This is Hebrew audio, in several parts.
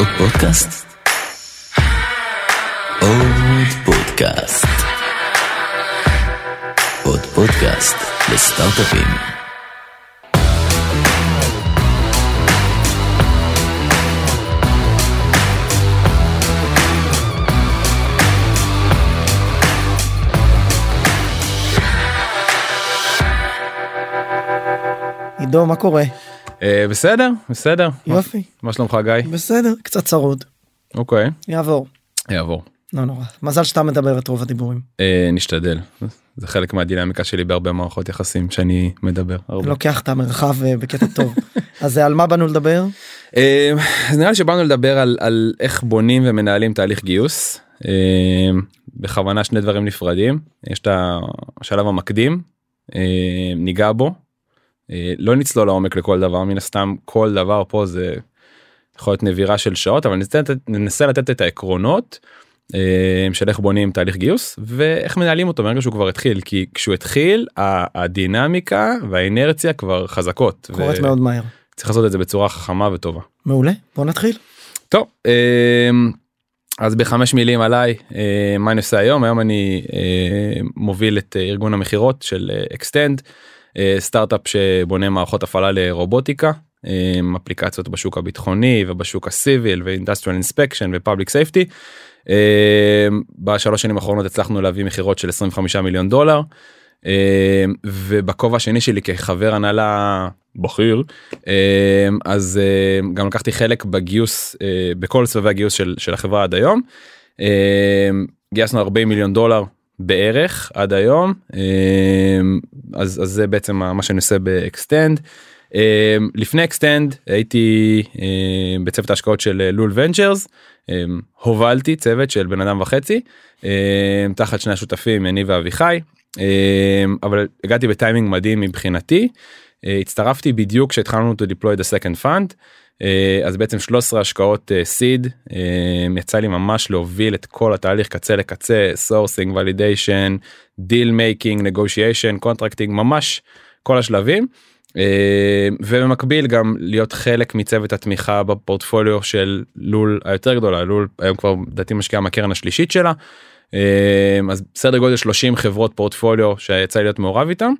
עוד פודקאסט? עוד פודקאסט. עוד פודקאסט לסטארט-אפים. עידו, מה קורה? אה, בסדר בסדר יופי. מה שלומך גיא בסדר, קצת צרוד. אוקיי יעבור. יעבור לא נורא. מזל שאתה מדבר את רוב הדיבורים. אה, נשתדל זה חלק מהדינמיקה שלי בהרבה מערכות יחסים שאני מדבר הרבה. לוקח את המרחב אה, בקטע טוב. אז על מה באנו לדבר? אז נראה לי שבאנו לדבר על, על איך בונים ומנהלים תהליך גיוס בכוונה שני דברים נפרדים יש את השלב המקדים ניגע בו לא נצלול לעומק לכל דבר מן הסתם כל דבר פה זה יכול להיות נבירה של שעות אבל ננסה, ננסה לתת את העקרונות אה, של איך בונים תהליך גיוס ואיך מנהלים אותו ברגע שהוא כבר התחיל כי כשהוא התחיל הדינמיקה והאינרציה כבר חזקות. קורית ו- מאוד מהר. צריך לעשות את זה בצורה חכמה וטובה. מעולה, בוא נתחיל. טוב אמ, אז בחמש מילים עליי אה, מה אני עושה היום היום אני אה, מוביל את אה, ארגון המכירות של אקסטנד סטארט-אפ שבונה מערכות הפעלה לרובוטיקה אה, אפליקציות בשוק הביטחוני ובשוק ה civil ו industrial inspection ו public safety. בשלוש שנים האחרונות הצלחנו להביא מכירות של 25 מיליון דולר אה, ובכובע השני שלי כחבר הנהלה בכיר אה, אז אה, גם לקחתי חלק בגיוס אה, בכל סבבי הגיוס של, של החברה עד היום. אה, גייסנו 40 מיליון דולר בערך עד היום אה, אז, אז זה בעצם מה שאני עושה באקסטנד. אה, לפני אקסטנד הייתי אה, בצוות ההשקעות של אה, לול ונצ'רס הובלתי צוות של בן אדם וחצי תחת שני השותפים יניב ואביחי אבל הגעתי בטיימינג מדהים מבחינתי. אה, הצטרפתי בדיוק כשהתחלנו to deploy the second fund אז בעצם 13 השקעות סיד יצא לי ממש להוביל את כל התהליך קצה לקצה sourcing validation deal making negotiation contracting ממש כל השלבים. אה, ובמקביל גם להיות חלק מצוות התמיכה בפורטפוליו של לול היותר גדולה לול היום כבר לדעתי משקיעה מהקרן השלישית שלה. אה, אז סדר גודל 30 חברות פורטפוליו שיצא לי להיות מעורב איתם.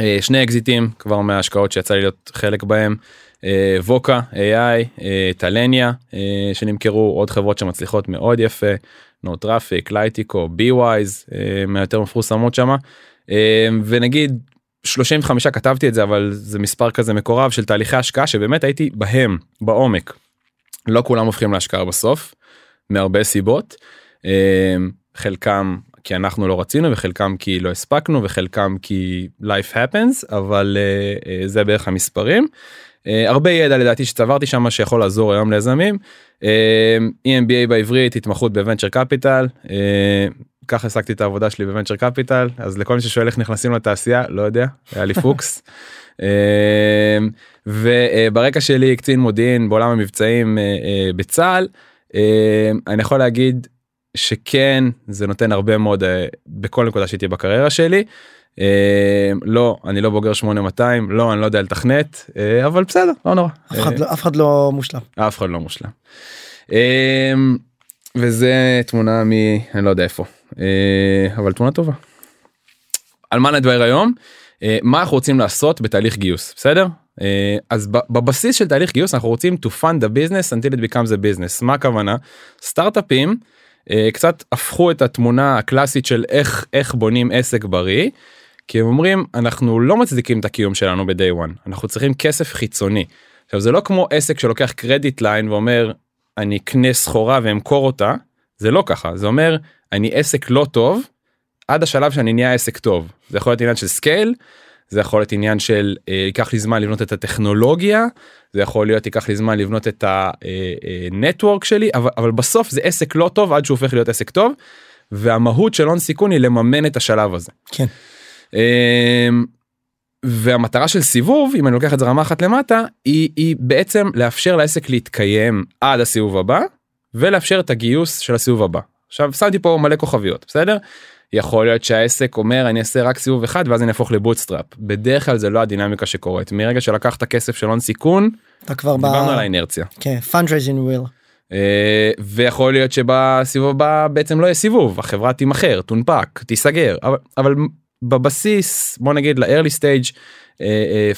אה, שני אקזיטים כבר מההשקעות שיצא לי להיות חלק בהם. אה, ווקה AI אה, טלניה אה, שנמכרו עוד חברות שמצליחות מאוד יפה נו טראפיק לייטיקו בי ווייז מהיותר מפורסמות שמה ונגיד 35 כתבתי את זה אבל זה מספר כזה מקורב של תהליכי השקעה שבאמת הייתי בהם בעומק. לא כולם הופכים להשקעה בסוף מהרבה סיבות חלקם כי אנחנו לא רצינו וחלקם כי לא הספקנו וחלקם כי life happens אבל אה, אה, זה בערך המספרים. אה, הרבה ידע לדעתי שצברתי שם שיכול לעזור היום ליזמים. אה, EMBA בעברית התמחות בוונצ'ר קפיטל אה, ככה השגתי את העבודה שלי בוונצ'ר קפיטל אז לכל מי ששואל איך נכנסים לתעשייה לא יודע היה לי פוקס. וברקע שלי קצין מודיעין בעולם המבצעים בצה"ל אני יכול להגיד שכן זה נותן הרבה מאוד בכל נקודה שהייתי בקריירה שלי. אה, לא אני לא בוגר 8200 לא אני לא יודע לתכנת אה, אבל בסדר לא נורא אף אחד לא- אף אחד לא מושלם. אה, אף אחד לא מושלם. אה, וזה תמונה מ... אני לא יודע איפה אה, אבל תמונה טובה. על מה נדבר היום אה, מה אנחנו רוצים לעשות בתהליך גיוס בסדר אה, אז בבסיס של תהליך גיוס אנחנו רוצים to fund the business until it becomes a business מה הכוונה סטארט-אפים אה, קצת הפכו את התמונה הקלאסית של איך איך בונים עסק בריא. כי הם אומרים אנחנו לא מצדיקים את הקיום שלנו ב-day one אנחנו צריכים כסף חיצוני. עכשיו זה לא כמו עסק שלוקח credit line ואומר אני אקנה סחורה ואמכור אותה זה לא ככה זה אומר אני עסק לא טוב עד השלב שאני נהיה עסק טוב זה יכול להיות עניין של scale זה יכול להיות עניין של אה, ייקח לי זמן לבנות את הטכנולוגיה זה יכול להיות ייקח לי זמן לבנות את הנטוורק שלי אבל, אבל בסוף זה עסק לא טוב עד שהוא הופך להיות עסק טוב והמהות של הון סיכון היא לממן את השלב הזה. כן. אמ, והמטרה של סיבוב אם אני לוקח את זה רמה אחת למטה היא, היא בעצם לאפשר לעסק להתקיים עד הסיבוב הבא ולאפשר את הגיוס של הסיבוב הבא. עכשיו שמתי פה מלא כוכביות בסדר יכול להיות שהעסק אומר אני אעשה רק סיבוב אחד ואז אני אהפוך ל bootstrap בדרך כלל זה לא הדינמיקה שקורית מרגע שלקחת כסף של הון סיכון אתה כבר ב... דיברנו על האינרציה כן, fundraising wheel. אה, ויכול להיות שבסיבוב הבא בעצם לא יהיה סיבוב החברה תימכר תונפק תיסגר אבל, אבל בבסיס בוא נגיד ל-early stage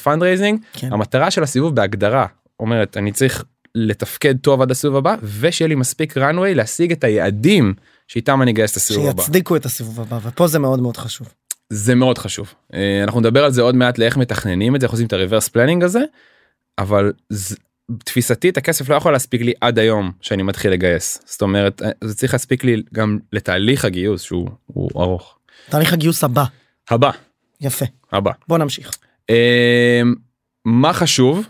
fundraising כן. המטרה של הסיבוב בהגדרה אומרת אני צריך לתפקד טוב עד הסיבוב הבא ושיהיה לי מספיק runway להשיג את היעדים שאיתם אני אגייס את הסיבוב הבא. שיצדיקו את הסיבוב הבא ופה זה מאוד מאוד חשוב. זה מאוד חשוב אה, אנחנו נדבר על זה עוד מעט לאיך מתכננים את זה איך עושים את ה-reverse planning הזה אבל ז- תפיסתית הכסף לא יכול להספיק לי עד היום שאני מתחיל לגייס זאת אומרת אה, זה צריך להספיק לי גם לתהליך הגיוס שהוא הוא ארוך. תהליך הגיוס הבא הבא. יפה. הבא. בוא נמשיך. אה, מה חשוב?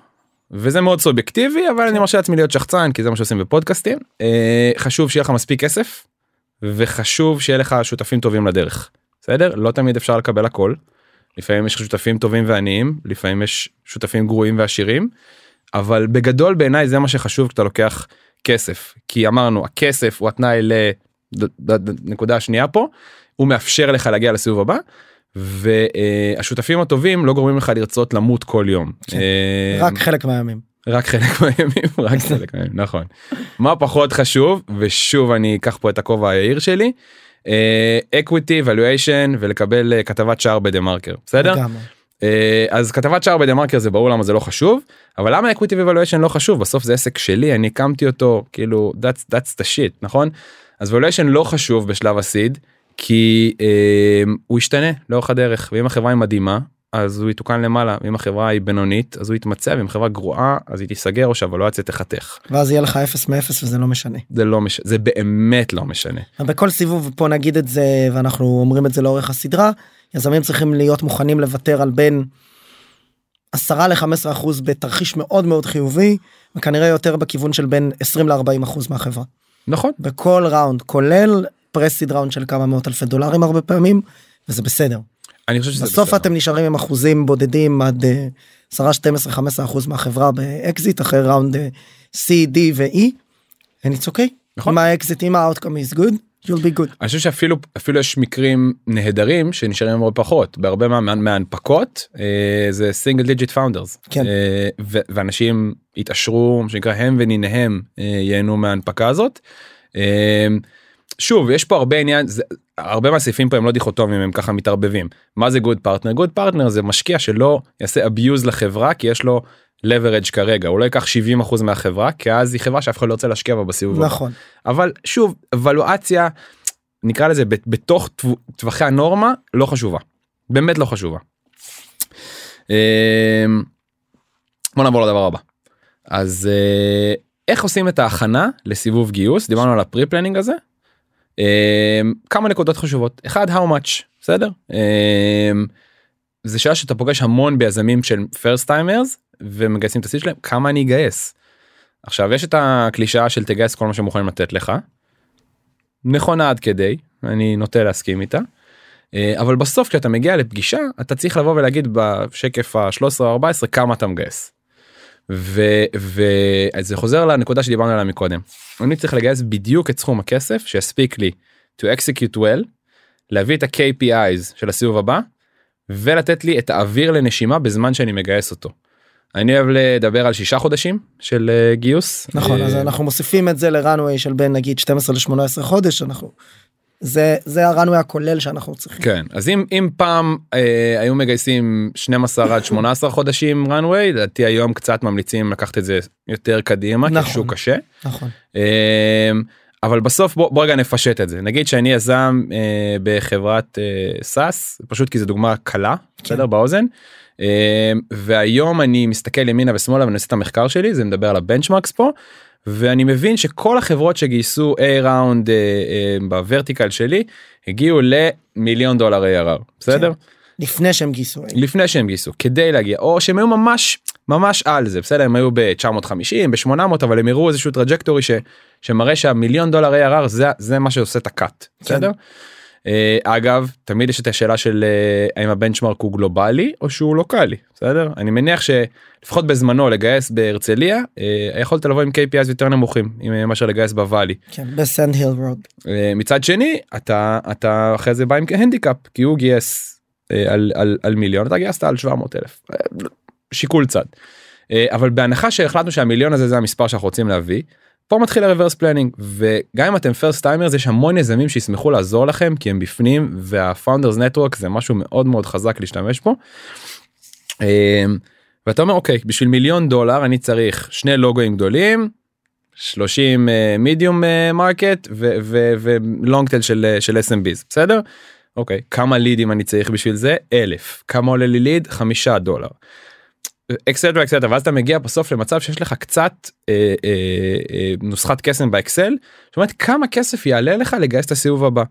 וזה מאוד סובייקטיבי אבל אני מרשה לעצמי להיות שחצן כי זה מה שעושים בפודקאסטים. אה, חשוב שיהיה לך מספיק כסף וחשוב שיהיה לך שותפים טובים לדרך. בסדר? לא תמיד אפשר לקבל הכל. לפעמים יש שותפים טובים ועניים לפעמים יש שותפים גרועים ועשירים אבל בגדול בעיניי זה מה שחשוב כשאתה לוקח כסף. כי אמרנו הכסף הוא התנאי לנקודה השנייה פה הוא מאפשר לך להגיע לסיבוב הבא. והשותפים הטובים לא גורמים לך לרצות למות כל יום. כן. אה, רק חלק מהימים. רק חלק מהימים רק חלק מהימים נכון מה פחות חשוב ושוב אני אקח פה את הכובע היהיר שלי equity valuation ולקבל אה, כתבת שער בדה מרקר בסדר. אה, אז כתבת שער בדה מרקר זה ברור למה זה לא חשוב אבל למה equity valuation לא חשוב בסוף זה עסק שלי אני הקמתי אותו כאילו that's that's the shit נכון אז valuation לא חשוב בשלב ה-seed כי אה, הוא ישתנה לאורך הדרך ואם החברה היא מדהימה אז הוא יתוקן למעלה ואם החברה היא בינונית אז הוא יתמצע ואם חברה גרועה אז היא תיסגר או שה-valuation תחתך. ואז יהיה לך אפס מאפס וזה לא משנה. זה לא משנה זה באמת לא משנה. בכל סיבוב פה נגיד את זה ואנחנו אומרים את זה לאורך הסדרה יזמים צריכים להיות מוכנים לוותר על בין 10 ל-15 אחוז בתרחיש מאוד מאוד חיובי וכנראה יותר בכיוון של בין 20 ל-40 אחוז מהחברה. נכון. בכל ראונד כולל פרסיד ראונד של כמה מאות אלפי דולרים הרבה פעמים וזה בסדר. אני חושב שזה בסוף בסדר. אתם נשארים עם אחוזים בודדים עד אה, 10 12 15 אחוז מהחברה באקזיט אחרי round אה, C D ו-E. and it's okay. נכון. אם האקזיט אם ה-outcome is good you'll be good. אני חושב שאפילו אפילו יש מקרים נהדרים שנשארים הרבה פחות בהרבה מה, מה- מההנפקות אה, זה single digit founders כן. ואנשים יתעשרו מה שנקרא הם וניניהם אה, ייהנו מההנפקה הזאת. אה, שוב יש פה הרבה עניין זה, הרבה מהסעיפים פה הם לא דיכוטומיים הם ככה מתערבבים מה זה good partner good partner זה משקיע שלא יעשה abuse לחברה כי יש לו leverage כרגע הוא לא ייקח 70% מהחברה כי אז היא חברה שאף אחד לא רוצה להשקיע בה בסיבוב. נכון. אבל שוב ה-valuation נקרא לזה בתוך טו- טווחי הנורמה לא חשובה באמת לא חשובה. אמ, בוא נעבור לדבר הבא אז אה, איך עושים את ההכנה לסיבוב גיוס דיברנו על ה-pre planning הזה. אמ, כמה נקודות חשובות אחד how much בסדר אמ, זה שאלה שאתה פוגש המון ביזמים של first timers ומגייסים את ה-seed שלהם כמה אני אגייס. עכשיו יש את הקלישאה של תגייס כל מה שמוכנים לתת לך. נכונה עד כדי אני נוטה להסכים איתה. אה, אבל בסוף כשאתה מגיע לפגישה אתה צריך לבוא ולהגיד בשקף ה-13 או 14 כמה אתה מגייס. וזה חוזר לנקודה שדיברנו עליה מקודם. אני צריך לגייס בדיוק את סכום הכסף שיספיק לי to execute well, להביא את ה-KPIs של הסיבוב הבא ולתת לי את האוויר לנשימה בזמן שאני מגייס אותו. אני אוהב לדבר על שישה חודשים של אה, גיוס. נכון אז אה, אנחנו מוסיפים את זה לראנוויי של בין נגיד 12 ל-18 חודש אנחנו. זה זה הראנוויי הכולל שאנחנו צריכים. כן אז אם אם פעם אה, היו מגייסים 12 עד 18 חודשים runway לדעתי היום קצת ממליצים לקחת את זה יותר קדימה כי נכון. השוק קשה. נכון. אה, אבל בסוף בוא, בוא רגע נפשט את זה נגיד שאני יזם אה, בחברת אה, SaaS פשוט כי זו דוגמה קלה כן. בסדר באוזן. אה, והיום אני מסתכל ימינה ושמאלה ואני עושה את המחקר שלי זה מדבר על ה-benchmarks פה. ואני מבין שכל החברות שגייסו A round אה, אה, ב-vertical שלי הגיעו למיליון דולר ARR בסדר לפני שהם גייסו. לפני שהם גייסו כדי להגיע או שהם היו ממש ממש על זה בסדר הם היו ב-950 ב-800 אבל הם הראו איזשהו trajectory ש, שמראה שהמיליון דולר ARR זה זה מה שעושה את ה-cut בסדר. אה, אגב תמיד יש את השאלה של אה, האם ה-benchmark הוא גלובלי או שהוא לוקאלי בסדר אני מניח שלפחות בזמנו לגייס בהרצליה אה, יכולת לבוא עם KPIs יותר נמוכים אה, מאשר לגייס בוואלי כן בסנד היל רוד. אה, מצד שני אתה אתה אחרי זה בא עם הנדיקאפ כי הוא גייס אה, על, על, על מיליון אתה גייסת על 700 אלף אה, שיקול צד. אה, אבל בהנחה שהחלטנו שהמיליון הזה זה המספר שאנחנו רוצים להביא פה מתחיל ה-reverse planning וגם אם אתם first timers יש המון יזמים שישמחו לעזור לכם כי הם בפנים וה-founders network זה משהו מאוד מאוד חזק להשתמש בו. אמ, ואתה אומר אוקיי בשביל מיליון דולר אני צריך שני לוגוים גדולים 30 medium market ו-long tail של של SMBs בסדר אוקיי כמה לידים אני צריך בשביל זה אלף כמה עולה לי ליד חמישה דולר. et cetera et cetera ואז אתה מגיע בסוף למצב שיש לך קצת אה, אה, אה, נוסחת קסם באקסל שאומרת כמה כסף יעלה לך לגייס את הסיבוב הבא.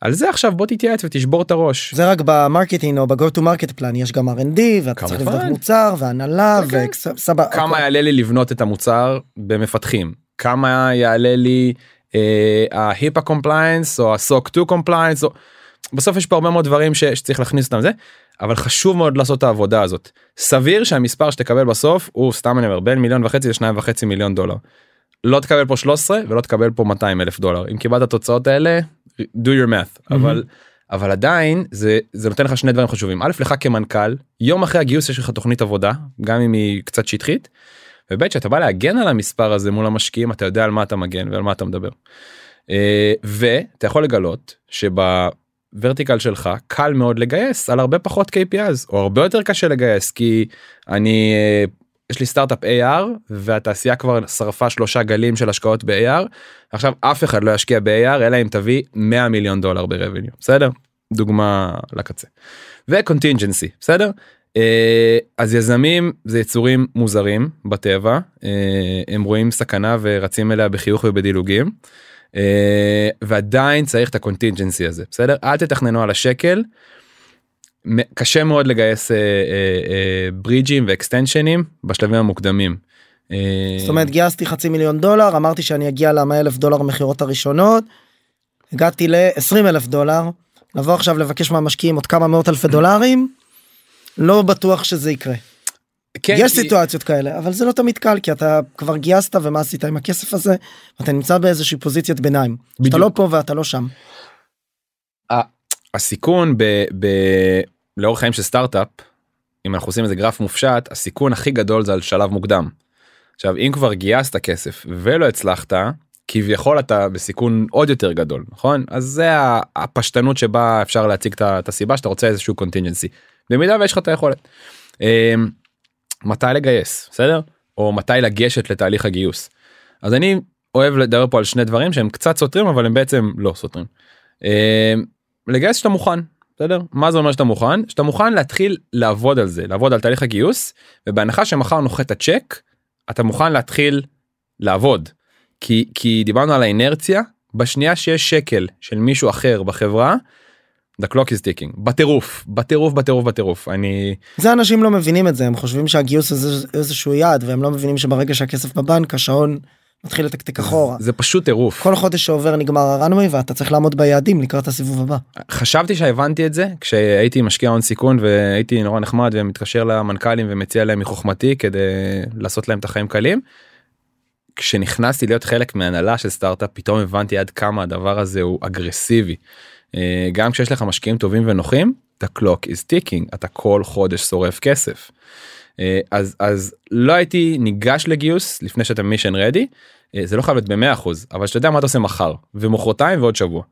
על זה עכשיו בוא תתייעץ ותשבור את הראש. זה רק במרקטינג או ב-go to market plan יש גם R&D ואתה צריך. לבדוק מוצר והנהלה אוקיי. וסבבה. כמה יעלה לי לבנות את המוצר במפתחים כמה יעלה לי אה, ה-HIPAA compliance או ה-SOC 2 compliance בסוף יש פה הרבה מאוד דברים ש, שצריך להכניס אותם זה אבל חשוב מאוד לעשות את העבודה הזאת סביר שהמספר שתקבל בסוף הוא סתם אני אומר בין מיליון וחצי לשניים וחצי מיליון דולר. לא תקבל פה 13 ולא תקבל פה 200 אלף דולר אם קיבלת את התוצאות האלה do your math אבל אבל עדיין זה זה נותן לך שני דברים חשובים א' לך כמנכ"ל יום אחרי הגיוס יש לך תוכנית עבודה גם אם היא קצת שטחית. וב' שאתה בא להגן על המספר הזה מול המשקיעים אתה יודע על מה אתה מגן ועל מה אתה מדבר. אה, ואתה יכול לגלות שב-vertical שלך קל מאוד לגייס על הרבה פחות KPIs או הרבה יותר קשה לגייס כי אני אה, יש לי סטארט-אפ AR והתעשייה כבר שרפה שלושה גלים של השקעות ב-AR עכשיו אף אחד לא ישקיע ב-AR אלא אם תביא 100 מיליון דולר ב-revenue בסדר דוגמה לקצה. ו-contingency בסדר אה, אז יזמים זה יצורים מוזרים בטבע אה, הם רואים סכנה ורצים אליה בחיוך ובדילוגים. אה, ועדיין צריך את ה contingency הזה בסדר אל תתכננו על השקל. קשה מאוד לגייס אה, אה, אה, ברידג'ים ואקסטנשנים בשלבים המוקדמים. זאת אומרת גייסתי חצי מיליון דולר אמרתי שאני אגיע ל-100 אלף דולר מכירות הראשונות. הגעתי ל-20 אלף דולר. לבוא עכשיו לבקש מהמשקיעים עוד כמה מאות אלפי דולרים. לא בטוח שזה יקרה. כן, יש כי- סיטואציות כאלה אבל זה לא תמיד קל כי אתה כבר גייסת ומה עשית עם הכסף הזה אתה נמצא באיזושהי פוזיציית ביניים. אתה בדיוק. לא פה ואתה לא שם. הסיכון ב, ב, לאורך חיים של סטארט-אפ אם אנחנו עושים איזה גרף מופשט הסיכון הכי גדול זה על שלב מוקדם. עכשיו אם כבר גייסת כסף ולא הצלחת כביכול אתה בסיכון עוד יותר גדול נכון אז זה הפשטנות שבה אפשר להציג את הסיבה שאתה רוצה איזשהו contingency במידה ויש לך את היכולת. מתי לגייס בסדר או מתי לגשת לתהליך הגיוס. אז אני אוהב לדבר פה על שני דברים שהם קצת סותרים אבל הם בעצם לא סותרים. אמ, לגייס שאתה מוכן בסדר מה זה אומר שאתה מוכן שאתה מוכן להתחיל לעבוד על זה לעבוד על תהליך הגיוס ובהנחה שמחר נוחת הצ'ק אתה מוכן להתחיל לעבוד כי כי דיברנו על האינרציה בשנייה שיש שקל של מישהו אחר בחברה. The clock is ticking בטירוף בטירוף בטירוף בטירוף אני זה אנשים לא מבינים את זה הם חושבים שהגיוס הזה איזשהו יעד והם לא מבינים שברגע שהכסף בבנק השעון מתחיל לתקתק אחורה. זה פשוט טירוף כל חודש שעובר נגמר הרנווי ואתה צריך לעמוד ביעדים לקראת הסיבוב הבא. חשבתי שהבנתי את זה כשהייתי משקיע הון סיכון והייתי נורא נחמד ומתקשר למנכ"לים ומציע להם מחוכמתי כדי לעשות להם את החיים קלים. כשנכנסתי להיות חלק מהנהלה של סטארט-אפ פתאום הבנתי עד כמה הדבר הזה הוא אגרסיבי. אה, גם כשיש לך משקיעים טובים ונוחים the clock is ticking אתה כל חודש שורף כסף. אה, אז אז לא הייתי ניגש לגיוס לפני שאתה מישן רדי זה לא חייב להיות ב-100% אבל שאתה יודע מה אתה עושה מחר ומחרתיים ועוד שבוע.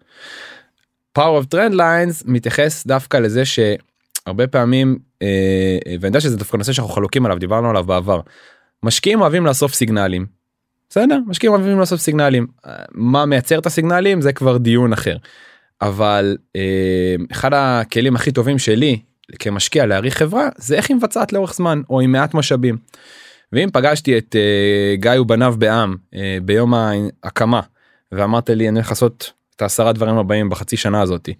power of trend lines מתייחס דווקא לזה שהרבה פעמים אה, ואני יודע שזה דווקא נושא שאנחנו חלוקים עליו דיברנו עליו בעבר משקיעים אוהבים לאסוף סיגנלים. בסדר משקיעים אוהבים לאסוף סיגנלים אה, מה מייצר את הסיגנלים זה כבר דיון אחר. אבל אה, אחד הכלים הכי טובים שלי כמשקיע להעריך חברה זה איך היא מבצעת לאורך זמן או עם מעט משאבים. ואם פגשתי את אה, גיא ובניו בעם אה, ביום ההקמה ואמרת לי אני הולך לעשות את העשרה דברים הבאים בחצי שנה הזאתי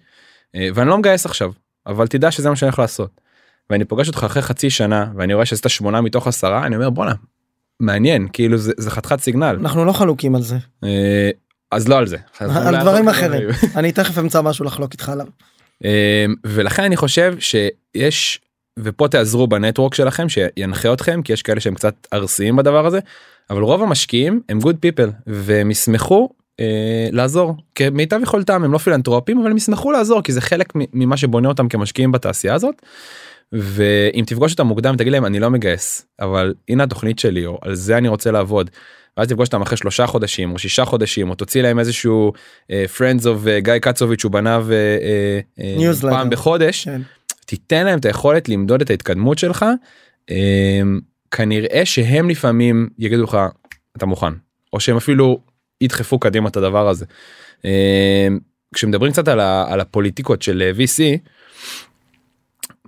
ואני לא מגייס עכשיו אבל תדע שזה מה שאני הולך לעשות. ואני פוגש אותך אחרי חצי שנה ואני רואה שעשית שמונה מתוך עשרה אני אומר בואנה מעניין כאילו זה, זה חתיכת סיגנל אנחנו לא חלוקים על זה אז לא על זה על דברים אחרים אני תכף אמצא משהו לחלוק איתך עליו. אה, ולכן אני חושב שיש ופה תעזרו בנטוורק שלכם שינחה אתכם כי יש כאלה שהם קצת ארסיים בדבר הזה אבל רוב המשקיעים הם good people והם ישמחו אה, לעזור כמיטב יכולתם הם לא פילנטרופים אבל הם ישמחו לעזור כי זה חלק ממה שבונה אותם כמשקיעים בתעשייה הזאת. ואם תפגוש אותם מוקדם תגיד להם אני לא מגייס אבל הנה התוכנית שלי או על זה אני רוצה לעבוד. ואז תפגוש אותם אחרי שלושה חודשים או שישה חודשים או תוציא להם איזשהו uh, friends of uh, גיא קצוביץ' הוא בנה uh, פעם בחודש כן. תיתן להם את היכולת למדוד את ההתקדמות שלך uh, כנראה שהם לפעמים יגידו לך אתה מוכן או שהם אפילו ידחפו קדימה את הדבר הזה. Uh, כשמדברים קצת על, ה, על הפוליטיקות של VC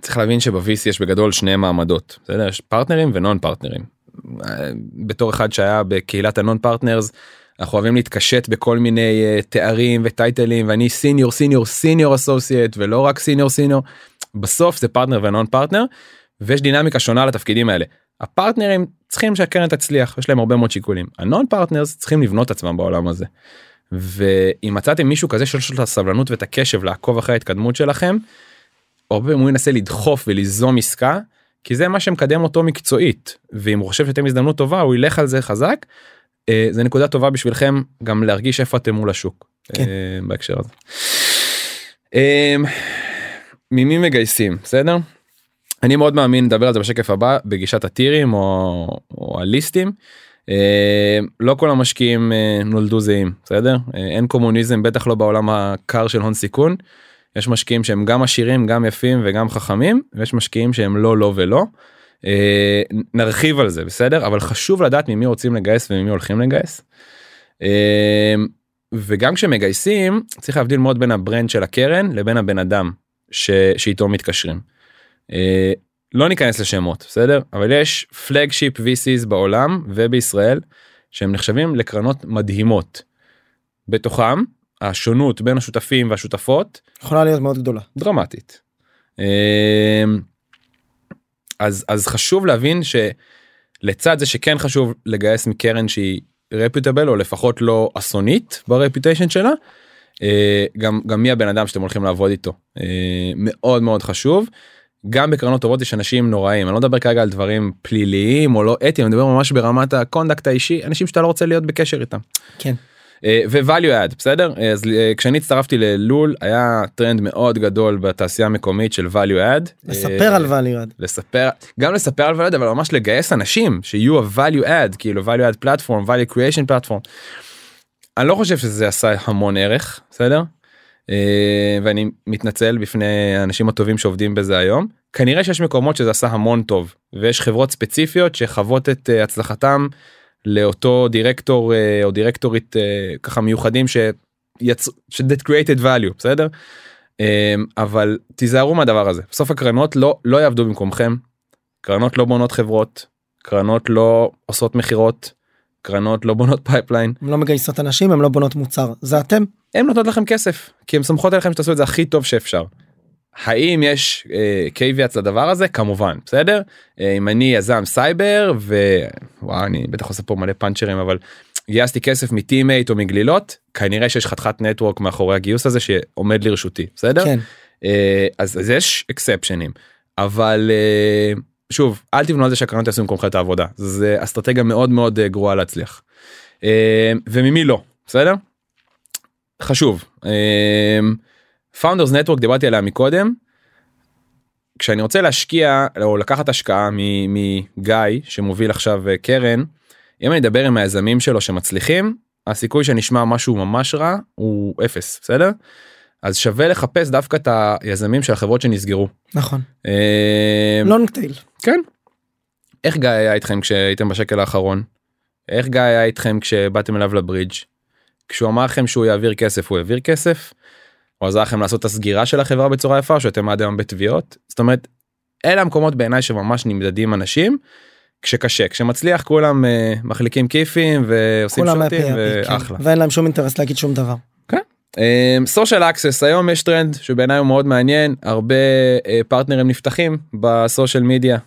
צריך להבין שב-VC יש בגדול שני מעמדות בסדר יש פרטנרים ונון פרטנרים. בתור אחד שהיה בקהילת ה non partners אנחנו אוהבים להתקשט בכל מיני אה, תארים וטייטלים ואני senior senior senior associate ולא רק senior senior בסוף זה partner ו non partner ויש דינמיקה שונה לתפקידים האלה. הפרטנרים צריכים שהקרן תצליח יש להם הרבה מאוד שיקולים ה non partners צריכים לבנות עצמם בעולם הזה. ואם מצאתם מישהו כזה שיש לו את הסבלנות ואת הקשב לעקוב אחרי ההתקדמות שלכם. הרבה פעמים הוא ינסה לדחוף וליזום עסקה כי זה מה שמקדם אותו מקצועית ואם הוא חושב שאתם הזדמנות טובה הוא ילך על זה חזק. אה, זה נקודה טובה בשבילכם גם להרגיש איפה אתם מול השוק כן. אה, בהקשר הזה. אה, ממי מגייסים בסדר? אני מאוד מאמין נדבר על זה בשקף הבא בגישת הטירים או, או הליסטים. לא כל המשקיעים נולדו זהים בסדר אין קומוניזם בטח לא בעולם הקר של הון סיכון. יש משקיעים שהם גם עשירים גם יפים וגם חכמים ויש משקיעים שהם לא לא ולא. אה, נרחיב על זה בסדר אבל חשוב לדעת ממי רוצים לגייס וממי הולכים לגייס. אה, וגם כשמגייסים צריך להבדיל מאוד בין ה brand של הקרן לבין הבן אדם ש... שאיתו מתקשרים. אה, לא ניכנס לשמות בסדר אבל יש פלגשיפ VCs בעולם ובישראל שהם נחשבים לקרנות מדהימות. בתוכם השונות בין השותפים והשותפות יכולה להיות מאוד גדולה דרמטית. אמ, אז אז חשוב להבין שלצד זה שכן חשוב לגייס מקרן שהיא רפיוטבל או לפחות לא אסונית ברפיוטיישן שלה. אה, גם גם מי הבן אדם שאתם הולכים לעבוד איתו אה, מאוד מאוד חשוב. גם בקרנות טובות יש אנשים נוראים אני לא מדבר כרגע על דברים פליליים או לא אתיים אני מדבר ממש ברמת ה conduct האישי אנשים שאתה לא רוצה להיות בקשר איתם. כן. אה, ו-value add בסדר אז אה, כשאני הצטרפתי ללול היה טרנד מאוד גדול בתעשייה המקומית של value add. לספר על value add. לספר גם לספר על value add אבל ממש לגייס אנשים שיהיו ה-value add כאילו value add platform value creation platform. אני לא חושב שזה עשה המון ערך בסדר. אה, ואני מתנצל בפני האנשים הטובים שעובדים בזה היום כנראה שיש מקומות שזה עשה המון טוב ויש חברות ספציפיות שחוות את הצלחתם לאותו דירקטור אה, או דירקטורית אה, ככה מיוחדים שיצרו that created value בסדר אה, אבל תיזהרו מהדבר הזה בסוף הקרנות לא לא יעבדו במקומכם קרנות לא בונות חברות קרנות לא עושות מכירות קרנות לא בונות pipeline. הם לא מגייסות אנשים הם לא בונות מוצר זה אתם. הם נותנות לכם כסף כי הם סומכות עליכם שתעשו את זה הכי טוב שאפשר. האם יש caveat אה, לדבר הזה? כמובן בסדר? אה, אם אני יזם סייבר ווואו אני בטח עושה פה מלא פאנצ'רים אבל גייסתי כסף מ Team8 או מגלילות כנראה שיש חתיכת network מאחורי הגיוס הזה שעומד לרשותי בסדר? כן. אה, אז, אז יש אקספשנים אבל שוב אל תבנו על זה שהקרנות יעשו במקומך את העבודה. זה אסטרטגיה מאוד מאוד גרועה להצליח. וממי לא בסדר? חשוב. founders network דיברתי עליה מקודם. כשאני רוצה להשקיע או לקחת השקעה מגיא שמוביל עכשיו אה, קרן אם אני אדבר עם היזמים שלו שמצליחים הסיכוי שנשמע משהו ממש רע הוא אפס בסדר. אז שווה לחפש דווקא את היזמים של החברות שנסגרו. נכון. לונג טייל. כן. איך גיא היה איתכם כשהייתם בשקל האחרון? איך גיא היה איתכם כשבאתם אליו לברידג'? כשהוא אמר לכם שהוא יעביר כסף הוא העביר כסף? הוא עזר לכם לעשות את הסגירה של החברה בצורה יפה או שאתם עד היום בתביעות זאת אומרת אלה המקומות בעיניי שממש נמדדים אנשים כשקשה כשמצליח כולם uh, מחליקים כיפים ועושים שוטים ואחלה כן. ואין להם שום אינטרס להגיד שום דבר. social אמ, access היום יש טרנד שבעיניי הוא מאוד מעניין הרבה אה, פרטנרים נפתחים ב social media.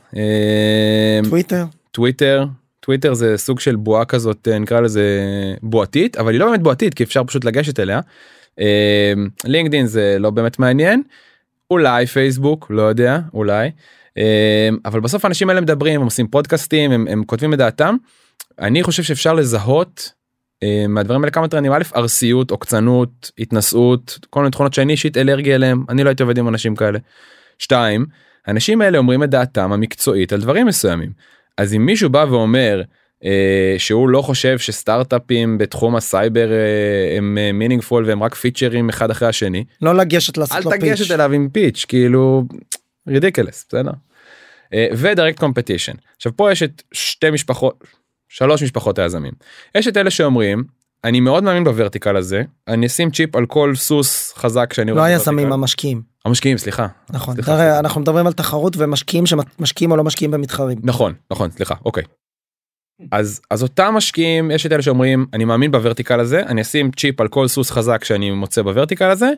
טוויטר. טוויטר טוויטר זה סוג של בועה כזאת נקרא לזה בועתית אבל היא לא באמת בועתית כי אפשר פשוט לגשת אליה. אמ, זה לא באמת מעניין אולי פייסבוק לא יודע אולי אמ, אבל בסוף האנשים האלה מדברים הם עושים פודקאסטים הם, הם כותבים את דעתם. אני חושב שאפשר לזהות אמ, מהדברים האלה כמה טרייטים א' ארסיות עוקצנות התנשאות כל מיני תכונות שאני אישית אלרגי אליהם אני לא הייתי עובד עם אנשים כאלה. שתיים האנשים האלה אומרים את דעתם המקצועית על דברים מסוימים. אז אם מישהו בא ואומר שהוא לא חושב שסטארט-אפים בתחום הסייבר אה, הם meaningful והם רק פיצ'רים אחד אחרי השני, לא לגשת לעשות אל לו pitch. תגשת אליו עם pitch כאילו ridiculous בסדר. אה, ו direct competition עכשיו פה יש את שתי משפחות שלוש משפחות היזמים יש את אלה שאומרים אני מאוד מאמין ב vertical הזה אני אשים צ'יפ על כל סוס חזק שאני לא רואה היזמים ב vertical. המשקיעים. המשקיעים סליחה נכון. סליחה, תראה, אנחנו מדברים על תחרות ומשקיעים שמשקיעים או לא משקיעים במתחרים. נכון נכון סליחה אוקיי. אז אז אותם משקיעים יש את אלה שאומרים אני מאמין ב vertical הזה אני אשים צ'יפ על כל סוס חזק שאני מוצא ב vertical הזה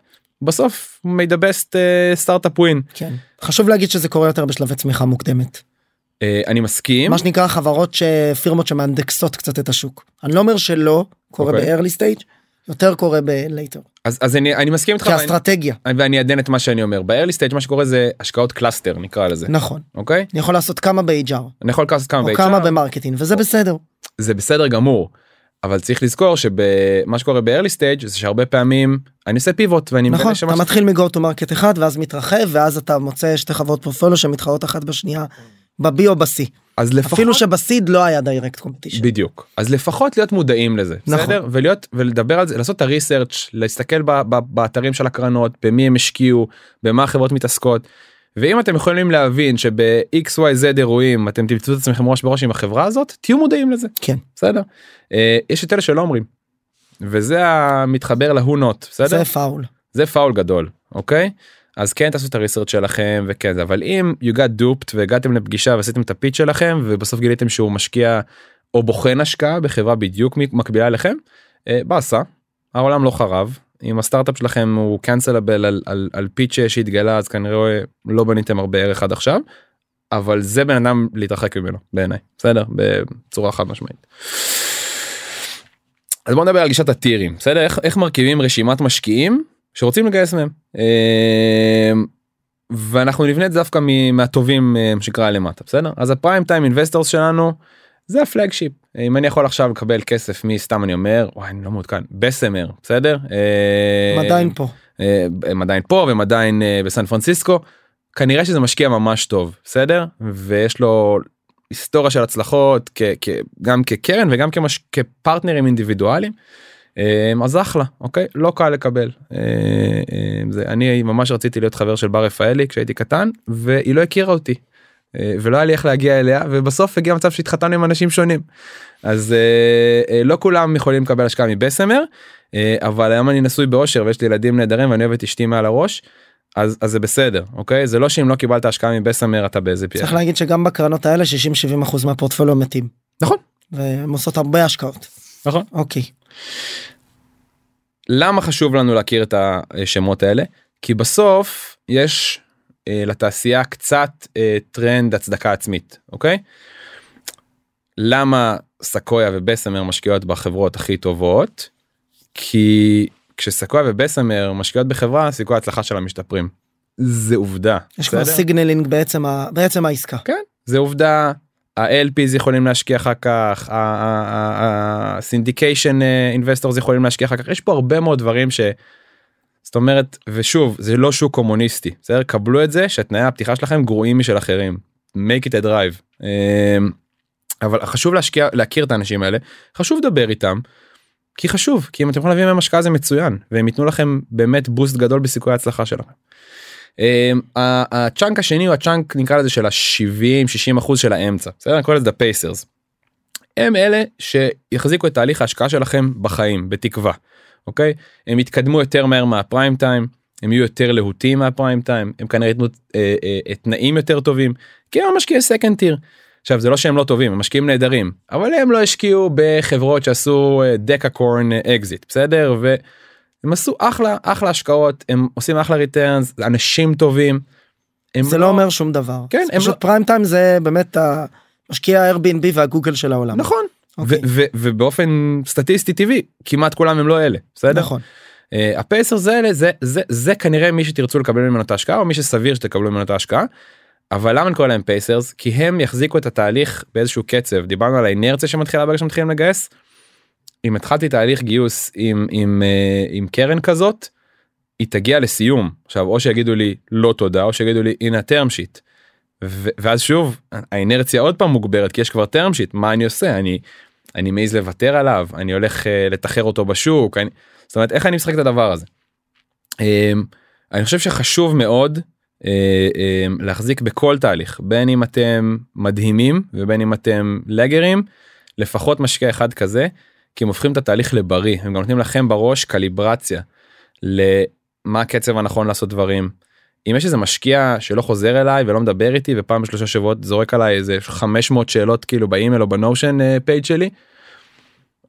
בסוף the best אה, startup win כן. חשוב להגיד שזה קורה יותר בשלבי צמיחה מוקדמת. אה, אני מסכים מה שנקרא חברות שפירמות שמאנדקסות קצת את השוק. אני לא אומר שלא קורה אוקיי. ב-early stage, יותר קורה ב-later. אז אז אני אני מסכים איתך ואני- כאסטרטגיה. ואני אעדן את מה שאני אומר ב-early stage מה שקורה זה השקעות cluster נקרא לזה נכון. אוקיי אני יכול לעשות כמה ב-HR אני יכול לעשות כמה או ב-HR, כמה ב marketing וזה בסדר. זה בסדר גמור. אבל צריך לזכור שמה שקורה ב-early stage זה שהרבה פעמים אני עושה פיבוט ואני נכון. אתה מתחיל מ-go to market אחד ואז מתרחב ואז אתה מוצא שתי חברות פורטפוליו שמתחרות אחת בשנייה ב-B או ב-C. אז לפחות אפילו שבסיד לא היה דיירקט קומפטישן. בדיוק אז לפחות להיות מודעים לזה נכון. בסדר ולהיות ולדבר על זה לעשות את הריסרצ' להסתכל ב, ב, באתרים של הקרנות במי הם השקיעו במה החברות מתעסקות. ואם אתם יכולים להבין שב-XYZ אירועים אתם תמצאו את עצמכם ראש בראש עם החברה הזאת תהיו מודעים לזה כן. בסדר אה, יש את אלה שלא אומרים. וזה המתחבר להונות בסדר זה פאול. זה פאול גדול אוקיי אז כן תעשו את הריסרצ' שלכם וכן זה אבל אם you got duped והגעתם לפגישה ועשיתם את הפיץ שלכם ובסוף גיליתם שהוא משקיע או בוחן השקעה בחברה בדיוק מקבילה אליכם אה, באסה. העולם לא חרב. אם הסטארט-אפ שלכם הוא קאנצלבל על, על, על פיץ' שהתגלה אז כנראה לא בניתם הרבה ערך עד עכשיו. אבל זה בן אדם להתרחק ממנו בעיניי. בסדר? בצורה חד משמעית. אז בוא נדבר על גישת הטירים. בסדר? איך, איך מרכיבים רשימת משקיעים שרוצים לגייס מהם ואנחנו נבנה את זה דווקא מהטובים אה, שנקרא למטה בסדר? אז הפריים טיים אינבסטורס שלנו זה הפלגשיפ. אם אני יכול עכשיו לקבל כסף מסתם אני אומר וואי אני לא מעודכן בסמר בסדר? אה, הם עדיין פה. אה, הם עדיין פה והם עדיין בסן פרנסיסקו. כנראה שזה משקיע ממש טוב בסדר? ויש לו היסטוריה של הצלחות כ, כ, גם כקרן וגם כמש, כפרטנרים אינדיבידואליים. אה, אז אחלה אוקיי לא קל לקבל אה, אה, זה אני ממש רציתי להיות חבר של בר רפאלי כשהייתי קטן והיא לא הכירה אותי. ולא היה לי איך להגיע אליה ובסוף הגיע מצב שהתחתנו עם אנשים שונים. אז אה, אה, לא כולם יכולים לקבל השקעה מבסמר אה, אבל היום אני נשוי באושר ויש לי ילדים נהדרים ואני אוהב את אשתי מעל הראש. אז, אז זה בסדר אוקיי זה לא שאם לא קיבלת השקעה מבסמר אתה באיזה פי. צריך להגיד שגם בקרנות האלה 60-70% מהפורטפוליו מתים. נכון והם עושות הרבה השקעות. נכון. אוקיי. למה חשוב לנו להכיר את השמות האלה כי בסוף יש אה, לתעשייה קצת אה, טרנד הצדקה עצמית אוקיי. למה סקויה ובסמר משקיעות בחברות הכי טובות כי כשסקויה ובסמר משקיעות בחברה סיכוי ההצלחה שלה משתפרים. זה עובדה. יש כבר? signaling בעצם ה- בעצם העסקה. כן זה עובדה. ה-LPs יכולים להשקיע אחר כך, ה syndication investors יכולים להשקיע אחר כך, יש פה הרבה מאוד דברים ש... זאת אומרת, ושוב, זה לא שוק קומוניסטי, בסדר? קבלו את זה שתנאי הפתיחה שלכם גרועים משל אחרים. make it a drive. אמ, אבל חשוב להשקיע, להכיר את האנשים האלה, חשוב לדבר איתם, כי חשוב, כי אם אתם יכולים להביא מהם השקעה זה מצוין, והם ייתנו לכם באמת boost גדול בסיכוי ההצלחה שלכם. אמ, ה chunk השני הוא ה chunk נקרא לזה של ה-70 60 אחוז של האמצע. בסדר? אני קורא לזה pacers. הם אלה שיחזיקו את תהליך ההשקעה שלכם בחיים בתקווה. אוקיי? הם יתקדמו יותר מהר מה prime time הם יהיו יותר להוטים מה prime time הם כנראה ייתנו אה, אה, אה, תנאים יותר טובים כי הם משקיעי second tier. עכשיו זה לא שהם לא טובים הם משקיעים נהדרים אבל הם לא השקיעו בחברות שעשו decacorn אקזיט בסדר והם עשו אחלה אחלה השקעות הם עושים אחלה returns אנשים טובים. הם זה לא אומר שום דבר. כן, הם פשוט לא- prime time זה באמת המשקיע ה-Airbnb והגוגל של העולם. נכון אוקיי. ו- ו- ובאופן סטטיסטי טבעי כמעט כולם הם לא אלה בסדר נכון. ה pacer זה אלה זה זה זה כנראה מי שתרצו לקבל ממנו את ההשקעה או מי שסביר שתקבלו ממנו את ההשקעה. אבל למה אני קורא להם pacers כי הם יחזיקו את התהליך באיזשהו קצב דיברנו על האינרציה שמתחילה ברגע שמתחילים לגייס. אם התחלתי תהליך גיוס עם עם אה, עם קרן כזאת. היא תגיע לסיום עכשיו או שיגידו לי לא תודה או שיגידו לי הנה שיט. ו- ואז שוב האינרציה עוד פעם מוגברת כי יש כבר term sheet מה אני עושה אני אני מעז לוותר עליו אני הולך uh, לתחר אותו בשוק אני, זאת אומרת איך אני משחק את הדבר הזה. Um, אני חושב שחשוב מאוד uh, um, להחזיק בכל תהליך בין אם אתם מדהימים ובין אם אתם לגרים לפחות משקיע אחד כזה כי הם הופכים את התהליך לבריא הם גם נותנים לכם בראש קליברציה למה הקצב הנכון לעשות דברים. אם יש איזה משקיע שלא חוזר אליי ולא מדבר איתי ופעם בשלושה שבועות זורק עליי איזה 500 שאלות כאילו באימייל או ב Notion page שלי.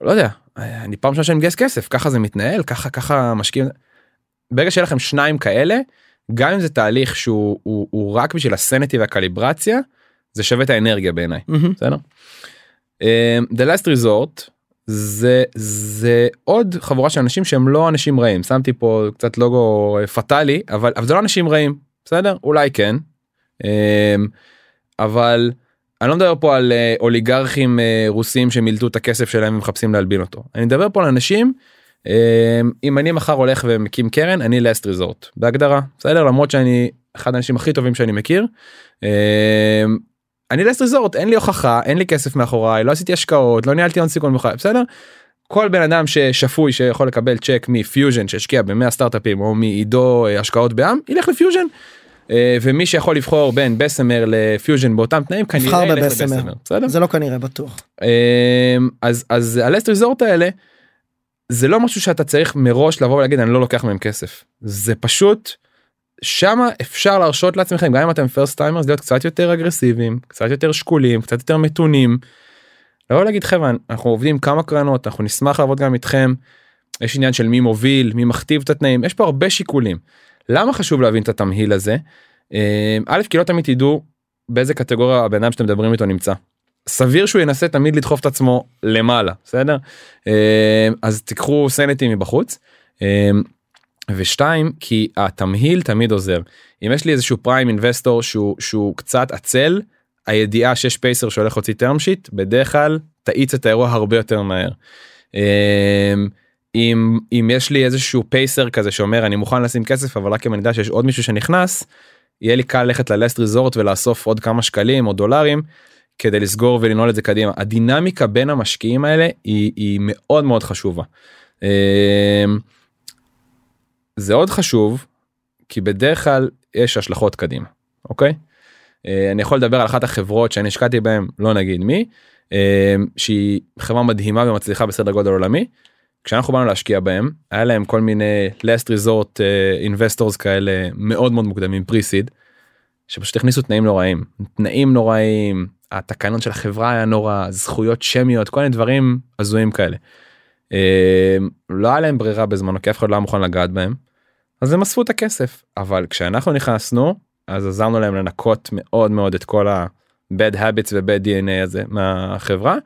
לא יודע אני פעם ראשונה שאני מגייס כסף ככה זה מתנהל ככה ככה משקיעים. ברגע שיהיה לכם שניים כאלה גם אם זה תהליך שהוא הוא, הוא רק בשביל ה sanity והקליברציה זה שווה את האנרגיה בעיניי מהמם. בסדר. אה, The last resort זה זה עוד חבורה של אנשים שהם לא אנשים רעים. שמתי פה קצת לוגו פטאלי אבל אבל זה לא אנשים רעים בסדר? אולי כן. אה, אבל אני לא מדבר פה על אה, אוליגרכים אה, רוסים שמילטו את הכסף שלהם ומחפשים להלבין אותו. אני מדבר פה על אנשים אה, אם אני מחר הולך ומקים קרן אני לאסט ריזורט בהגדרה בסדר? למרות שאני אחד האנשים הכי טובים שאני מכיר. אה, אני last resort אין לי הוכחה אין לי כסף מאחוריי לא עשיתי השקעות לא ניהלתי הון סיכון בחיי בסדר. כל בן אדם ששפוי שיכול לקבל צ'ק מפיוז'ן שהשקיע ב-100 סטארט-אפים או מעידו אה, השקעות בעם ילך לפיוז'ן. אה, ומי שיכול לבחור בין Bessemer ל Fusion באותם תנאים כנראה ילך ב Bessemer. ל Bessemer, בסדר? זה לא כנראה בטוח. אמ, אז אז ה last resort האלה זה לא משהו שאתה צריך מראש לבוא ולהגיד אני לא לוקח מהם כסף זה פשוט שמה אפשר להרשות לעצמכם גם אם אתם first timers להיות קצת יותר אגרסיביים קצת יותר שקולים קצת יותר מתונים. לבוא להגיד חבר'ה אנחנו עובדים כמה קרנות אנחנו נשמח לעבוד גם איתכם. יש עניין של מי מוביל מי מכתיב את התנאים יש פה הרבה שיקולים. למה חשוב להבין את התמהיל הזה? אמ, א' כי לא תמיד תדעו באיזה קטגוריה הבן אדם שאתם מדברים איתו נמצא. סביר שהוא ינסה תמיד לדחוף את עצמו למעלה בסדר אמ, אז תיקחו sanity מבחוץ. אמ, ושתיים כי התמהיל תמיד עוזר אם יש לי איזשהו פריים אינבסטור שהוא שהוא קצת עצל הידיעה שיש פייסר שהולך להוציא term sheet בדרך כלל תאיץ את האירוע הרבה יותר מהר. אמ, אם אם יש לי איזשהו פייסר כזה שאומר אני מוכן לשים כסף אבל רק אם אני יודע שיש עוד מישהו שנכנס יהיה לי קל ללכת ללסט ריזורט ולאסוף עוד כמה שקלים או דולרים כדי לסגור ולנעול את זה קדימה הדינמיקה בין המשקיעים האלה היא, היא מאוד מאוד חשובה. זה עוד חשוב כי בדרך כלל יש השלכות קדימה אוקיי. אה, אני יכול לדבר על אחת החברות שאני השקעתי בהם לא נגיד מי אה, שהיא חברה מדהימה ומצליחה בסדר גודל עולמי. כשאנחנו באנו להשקיע בהם היה להם כל מיני last resort אה, investors כאלה מאוד מאוד מוקדמים פריסיד. שפשוט הכניסו תנאים נוראים תנאים נוראים התקנון של החברה היה נורא זכויות שמיות כל מיני דברים הזויים כאלה. לא היה להם ברירה בזמנו כי אף אחד לא היה מוכן לגעת בהם. אז הם אספו את הכסף אבל כשאנחנו נכנסנו אז עזרנו להם לנקות מאוד מאוד את כל ה-bad habits ו-bad DNA הזה מהחברה.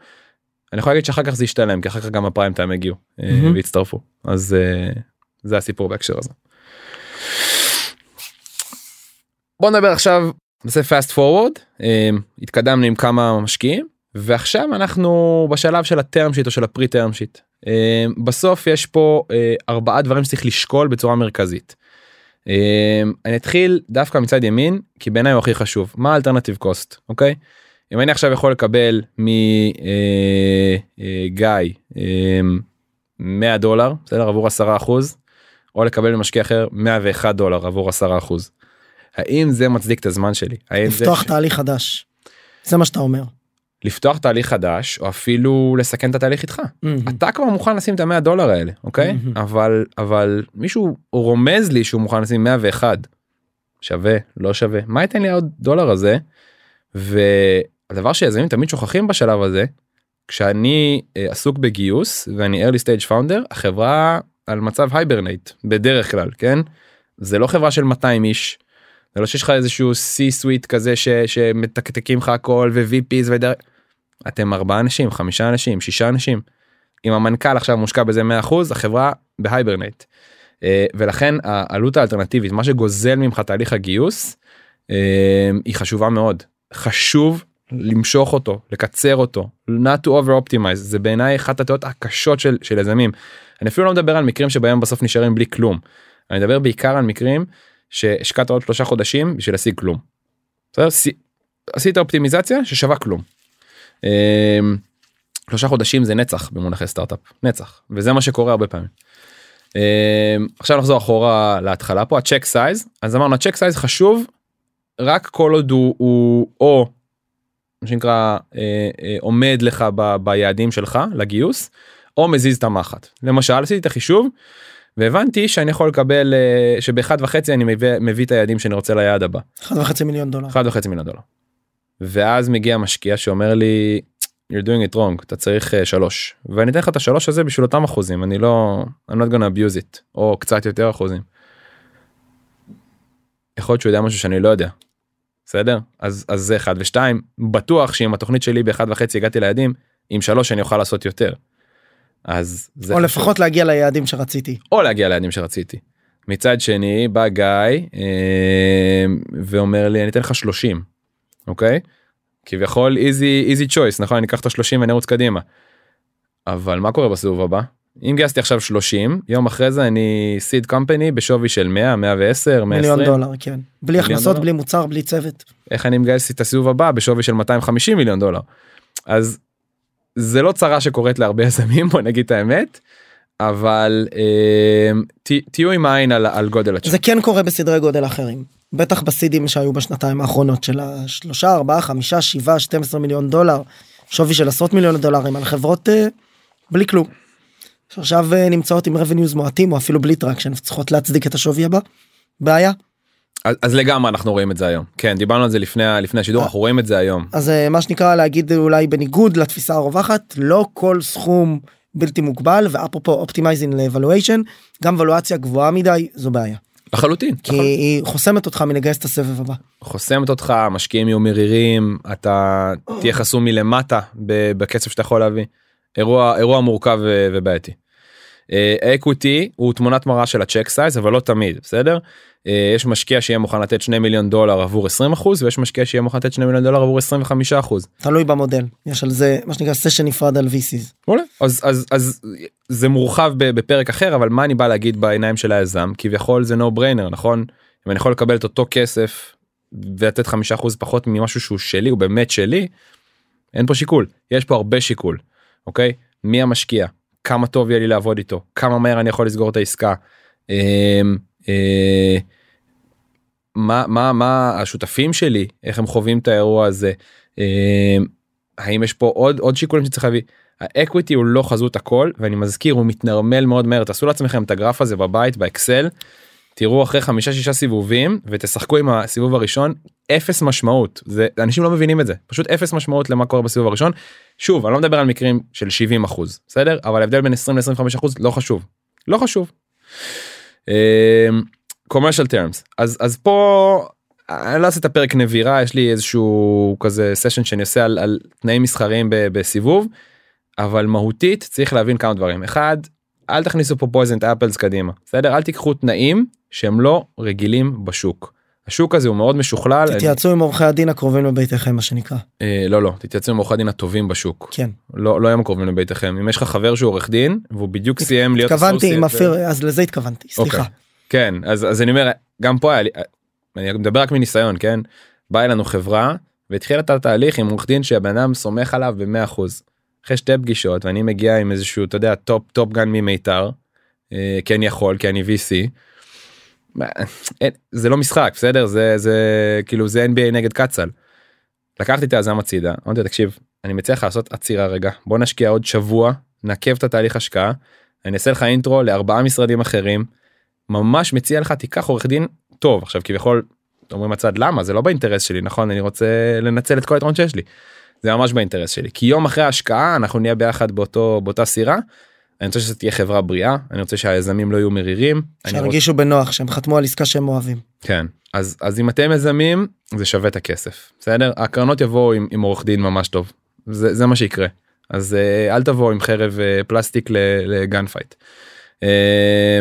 אני יכול להגיד שאחר כך זה ישתלם כי אחר כך גם הפריים טיים הגיעו מהמם. והצטרפו אז אה, זה הסיפור בהקשר הזה. בוא נדבר עכשיו נעשה fast forward אה, התקדמנו עם כמה משקיעים ועכשיו אנחנו בשלב של ה term sheet או של ה pre term sheet. אה, בסוף יש פה אה, ארבעה דברים שצריך לשקול בצורה מרכזית. אה, אני אתחיל דווקא מצד ימין כי בעיניי הוא הכי חשוב מה ה alternative cost אוקיי. אם אני עכשיו יכול לקבל מגיא 100 דולר בסדר עבור 10 אחוז או לקבל ממשקיע אחר 101 דולר עבור 10 אחוז. האם זה מצדיק את הזמן שלי? זה לפתוח ש- תהליך חדש. זה מה שאתה אומר. לפתוח תהליך חדש או אפילו לסכן את התהליך איתך. מהמם. אתה כבר מוכן לשים את המאה דולר האלה אוקיי מהמם. אבל אבל מישהו רומז לי שהוא מוכן לשים 101 שווה לא שווה מה ייתן לי עוד דולר הזה. והדבר שיזמים תמיד שוכחים בשלב הזה כשאני אה, עסוק בגיוס ואני early stage founder החברה על מצב hibernate בדרך כלל כן זה לא חברה של 200 איש. זה לא שיש לך איזשהו c suite כזה ש, שמתקתקים לך הכל ו-VPs ודרך. אתם ארבעה אנשים חמישה אנשים שישה אנשים. אם המנכ"ל עכשיו מושקע בזה 100% החברה ב hibernate. אה, ולכן העלות האלטרנטיבית מה שגוזל ממך תהליך הגיוס אה, היא חשובה מאוד חשוב למשוך אותו לקצר אותו not to over optimize זה בעיניי אחת הטעות הקשות של של יזמים. אני אפילו לא מדבר על מקרים שבהם בסוף נשארים בלי כלום. אני מדבר בעיקר על מקרים שהשקעת עוד שלושה חודשים בשביל להשיג כלום. עשית אופטימיזציה ששווה כלום. אה, שלושה חודשים זה נצח במונחי סטארט-אפ נצח וזה מה שקורה הרבה פעמים. אה, עכשיו נחזור אחורה להתחלה פה ה check size אז אמרנו ה check size חשוב רק כל עוד הוא, הוא או מה שנקרא אה, אה, עומד לך ב, ביעדים שלך לגיוס או מזיז את המחט למשל עשיתי את החישוב והבנתי שאני יכול לקבל אה, שבאחד וחצי אני מביא, מביא את היעדים שאני רוצה ליעד הבא. אחד וחצי מיליון דולר. אחד וחצי מיליון דולר. ואז מגיע משקיע שאומר לי you're doing it wrong אתה צריך uh, שלוש ואני אתן לך את השלוש הזה בשביל אותם אחוזים אני לא I'm not gonna abuse it או קצת יותר אחוזים. יכול להיות שהוא יודע משהו שאני לא יודע. בסדר אז אז זה אחד ושתיים בטוח שאם התוכנית שלי באחד וחצי הגעתי ליעדים עם שלוש אני אוכל לעשות יותר. אז זה או חשוב. לפחות להגיע ליעדים שרציתי. או להגיע ליעדים שרציתי. מצד שני בא גיא אה, ואומר לי אני אתן לך 30 אוקיי כביכול איזי איזי צ'וייס נכון אני אקח את ה-30 ואני ארוץ קדימה. אבל מה קורה בסיבוב הבא אם גייסתי עכשיו 30 יום אחרי זה אני סיד קומפני בשווי של 100 110 מיליון 120 דולר כן. בלי הכנסות דולר? בלי מוצר בלי צוות. איך אני מגייס את הסיבוב הבא בשווי של 250 מיליון דולר. אז זה לא צרה שקורית להרבה יזמים בוא נגיד את האמת. אבל אה, ת, תהיו עם העין על, על גודל הצ'ק. זה כן קורה בסדרי גודל אחרים. בטח ב seedים שהיו בשנתיים האחרונות של השלושה ארבעה חמישה שבעה 12 מיליון דולר שווי של עשרות מיליוני דולרים על חברות אה, בלי כלום. שעכשיו אה, נמצאות עם revenues מועטים או אפילו בלי traction צריכות להצדיק את השווי הבא. בעיה. אז, אז לגמרי אנחנו רואים את זה היום. כן דיברנו על זה לפני, לפני השידור אה. אנחנו רואים את זה היום. אז אה, מה שנקרא להגיד אולי בניגוד לתפיסה הרווחת לא כל סכום בלתי מוגבל ואפרופו optimizing ל valuation גם valuation גבוהה מדי זו בעיה לחלוטין. כי היא חוסמת אותך מלגייס את הסבב הבא. חוסמת אותך משקיעים יהיו מרירים אתה תהיה חסום מלמטה בקצב שאתה יכול להביא. אירוע אירוע מורכב ובעייתי. equity הוא תמונת מראה של ה check size אבל לא תמיד בסדר. אה, יש משקיע שיהיה מוכן לתת 2 מיליון דולר עבור 20 אחוז ויש משקיע שיהיה מוכן לתת 2 מיליון דולר עבור 25 אחוז. תלוי במודל יש על זה מה שנקרא session נפרד על VCs. מעולה. אז אז אז זה מורחב בפרק אחר אבל מה אני בא להגיד בעיניים של היזם כביכול זה no brainer נכון אם אני יכול לקבל את אותו כסף ולתת חמישה אחוז פחות ממשהו שהוא שלי הוא באמת שלי. אין פה שיקול יש פה הרבה שיקול אוקיי מי המשקיע כמה טוב יהיה לי לעבוד איתו כמה מהר אני יכול לסגור את העסקה. אה, מה מה מה השותפים שלי איך הם חווים את האירוע הזה. אה, האם יש פה עוד עוד שיקולים שצריך להביא. האקוויטי הוא לא חזות הכל ואני מזכיר הוא מתנרמל מאוד מהר תעשו לעצמכם את הגרף הזה בבית באקסל. תראו אחרי חמישה שישה סיבובים ותשחקו עם הסיבוב הראשון אפס משמעות זה אנשים לא מבינים את זה פשוט אפס משמעות למה קורה בסיבוב הראשון. שוב אני לא מדבר על מקרים של 70 אחוז בסדר אבל ההבדל בין 20 ל-25 אחוז לא חשוב לא חשוב. אמ, commercial terms. אז אז פה אני לא אעשה את הפרק נבירה יש לי איזשהו כזה סשן שאני עושה על, על תנאים מסחריים ב- בסיבוב אבל מהותית צריך להבין כמה דברים. אחד אל תכניסו פה פויזנט אפלס קדימה בסדר? אל תיקחו תנאים שהם לא רגילים בשוק. השוק הזה הוא מאוד משוכלל. תתייעצו עם עורכי הדין הקרובים לביתכם מה שנקרא. אה, לא לא תתייעצו עם עורכי הדין הטובים בשוק. כן. לא לא הם הקרובים לביתכם אם יש לך חבר שהוא עורך דין והוא בדיוק סיים להיות התכוונתי עם אפיר אז לזה התכוונתי סליחה. אוקיי. כן אז אז אני אומר גם פה היה לי אני מדבר רק מניסיון כן באה אלינו חברה והתחילה את התהליך עם עורך דין שהבן אדם סומך עליו ב-100% אחרי שתי פגישות ואני מגיע עם איזשהו אתה יודע טופ טופ gun ממיתר כן יכול כי אני VC. זה לא משחק בסדר זה זה כאילו זה NBA נגד קצ"ל. לקחתי את היזם הצידה אמרתי תקשיב אני מציע לך לעשות עצירה רגע בוא נשקיע עוד שבוע נעכב את התהליך השקעה אני אעשה לך אינטרו לארבעה משרדים אחרים ממש מציע לך תיקח עורך דין טוב עכשיו כביכול אומרים הצד למה זה לא באינטרס שלי נכון אני רוצה לנצל את כל היתרון שיש לי. זה ממש באינטרס שלי כי יום אחרי ההשקעה אנחנו נהיה ביחד באותו באותה סירה. אני רוצה שזו תהיה חברה בריאה אני רוצה שהיזמים לא יהיו מרירים. שירגישו בנוח שהם חתמו על עסקה שהם אוהבים. כן אז אז אם אתם יזמים זה שווה את הכסף בסדר הקרנות יבואו עם, עם עורך דין ממש טוב זה, זה מה שיקרה אז אה, אל תבואו עם חרב אה, פלסטיק ל gun fight. אה,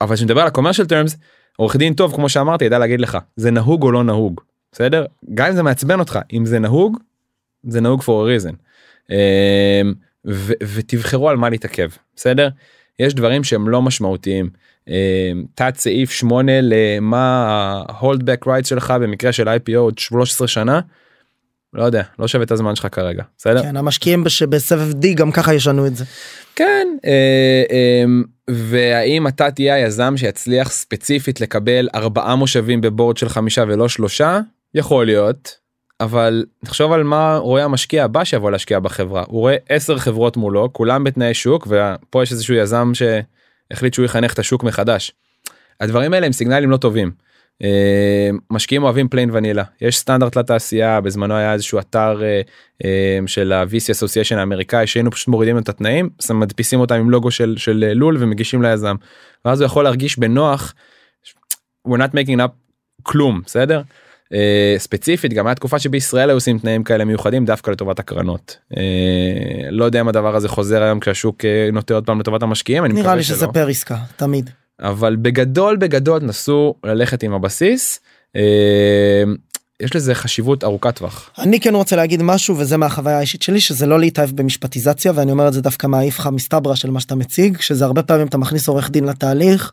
אבל כשנדבר על ה-commercial terms עורך דין טוב כמו שאמרתי ידע להגיד לך זה נהוג או לא נהוג בסדר גם אם זה מעצבן אותך אם זה נהוג זה נהוג for a reason. אה, ו- ותבחרו על מה להתעכב בסדר יש דברים שהם לא משמעותיים. אה, תת סעיף 8 למה ה-holdback rights שלך במקרה של IPO עוד 13 שנה. לא יודע לא שווה את הזמן שלך כרגע בסדר כן המשקיעים בש- בסבב D גם ככה ישנו את זה. כן אה, אה, והאם אתה תהיה היזם שיצליח ספציפית לקבל ארבעה מושבים בבורד של חמישה ולא שלושה יכול להיות אבל תחשוב על מה רואה המשקיע הבא שיבוא להשקיע בחברה הוא רואה עשר חברות מולו כולם בתנאי שוק ופה יש איזשהו יזם שהחליט שהוא יחנך את השוק מחדש. הדברים האלה הם סיגנלים לא טובים. אה, משקיעים אוהבים plain vanilla יש סטנדרט לתעשייה בזמנו היה איזשהו אתר אה, אה, של ה-VC Association האמריקאי שהיינו פשוט מורידים את התנאים מדפיסים אותם עם לוגו של של לול ומגישים ליזם ואז הוא יכול להרגיש בנוח. we're not making up כלום בסדר. אה, ספציפית גם הייתה תקופה שבישראל היו עושים תנאים כאלה מיוחדים דווקא לטובת הקרנות. אה, לא יודע אם הדבר הזה חוזר היום כשהשוק אה, נוטה עוד פעם לטובת המשקיעים אני נראה לי. שזה per עסקה תמיד. אבל בגדול בגדול נסו ללכת עם הבסיס. יש לזה חשיבות ארוכת טווח. אני כן רוצה להגיד משהו וזה מהחוויה האישית שלי שזה לא להתאהב במשפטיזציה ואני אומר את זה דווקא מהאיפכא מסתברא של מה שאתה מציג שזה הרבה פעמים אתה מכניס עורך דין לתהליך.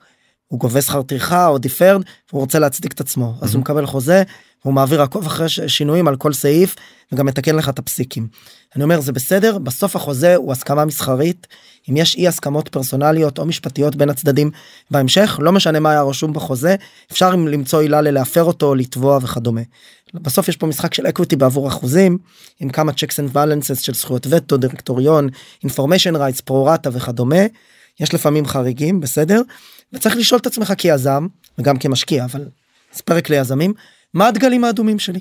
הוא גובה שכר טרחה או דיפרד והוא רוצה להצדיק את עצמו אז הוא מקבל חוזה הוא מעביר עקוב אחרי שינויים על כל סעיף וגם מתקן לך את הפסיקים. אני אומר זה בסדר בסוף החוזה הוא הסכמה מסחרית אם יש אי הסכמות פרסונליות או משפטיות בין הצדדים בהמשך לא משנה מה היה רשום בחוזה אפשר למצוא עילה ללהפר אותו לתבוע וכדומה. בסוף יש פה משחק של equity בעבור אחוזים עם כמה checks and balances של זכויות וטו דירקטוריון information rights pro-rata וכדומה. יש לפעמים חריגים בסדר וצריך לשאול את עצמך כיזם וגם כמשקיע אבל זה פרק ליזמים מה הדגלים האדומים שלי.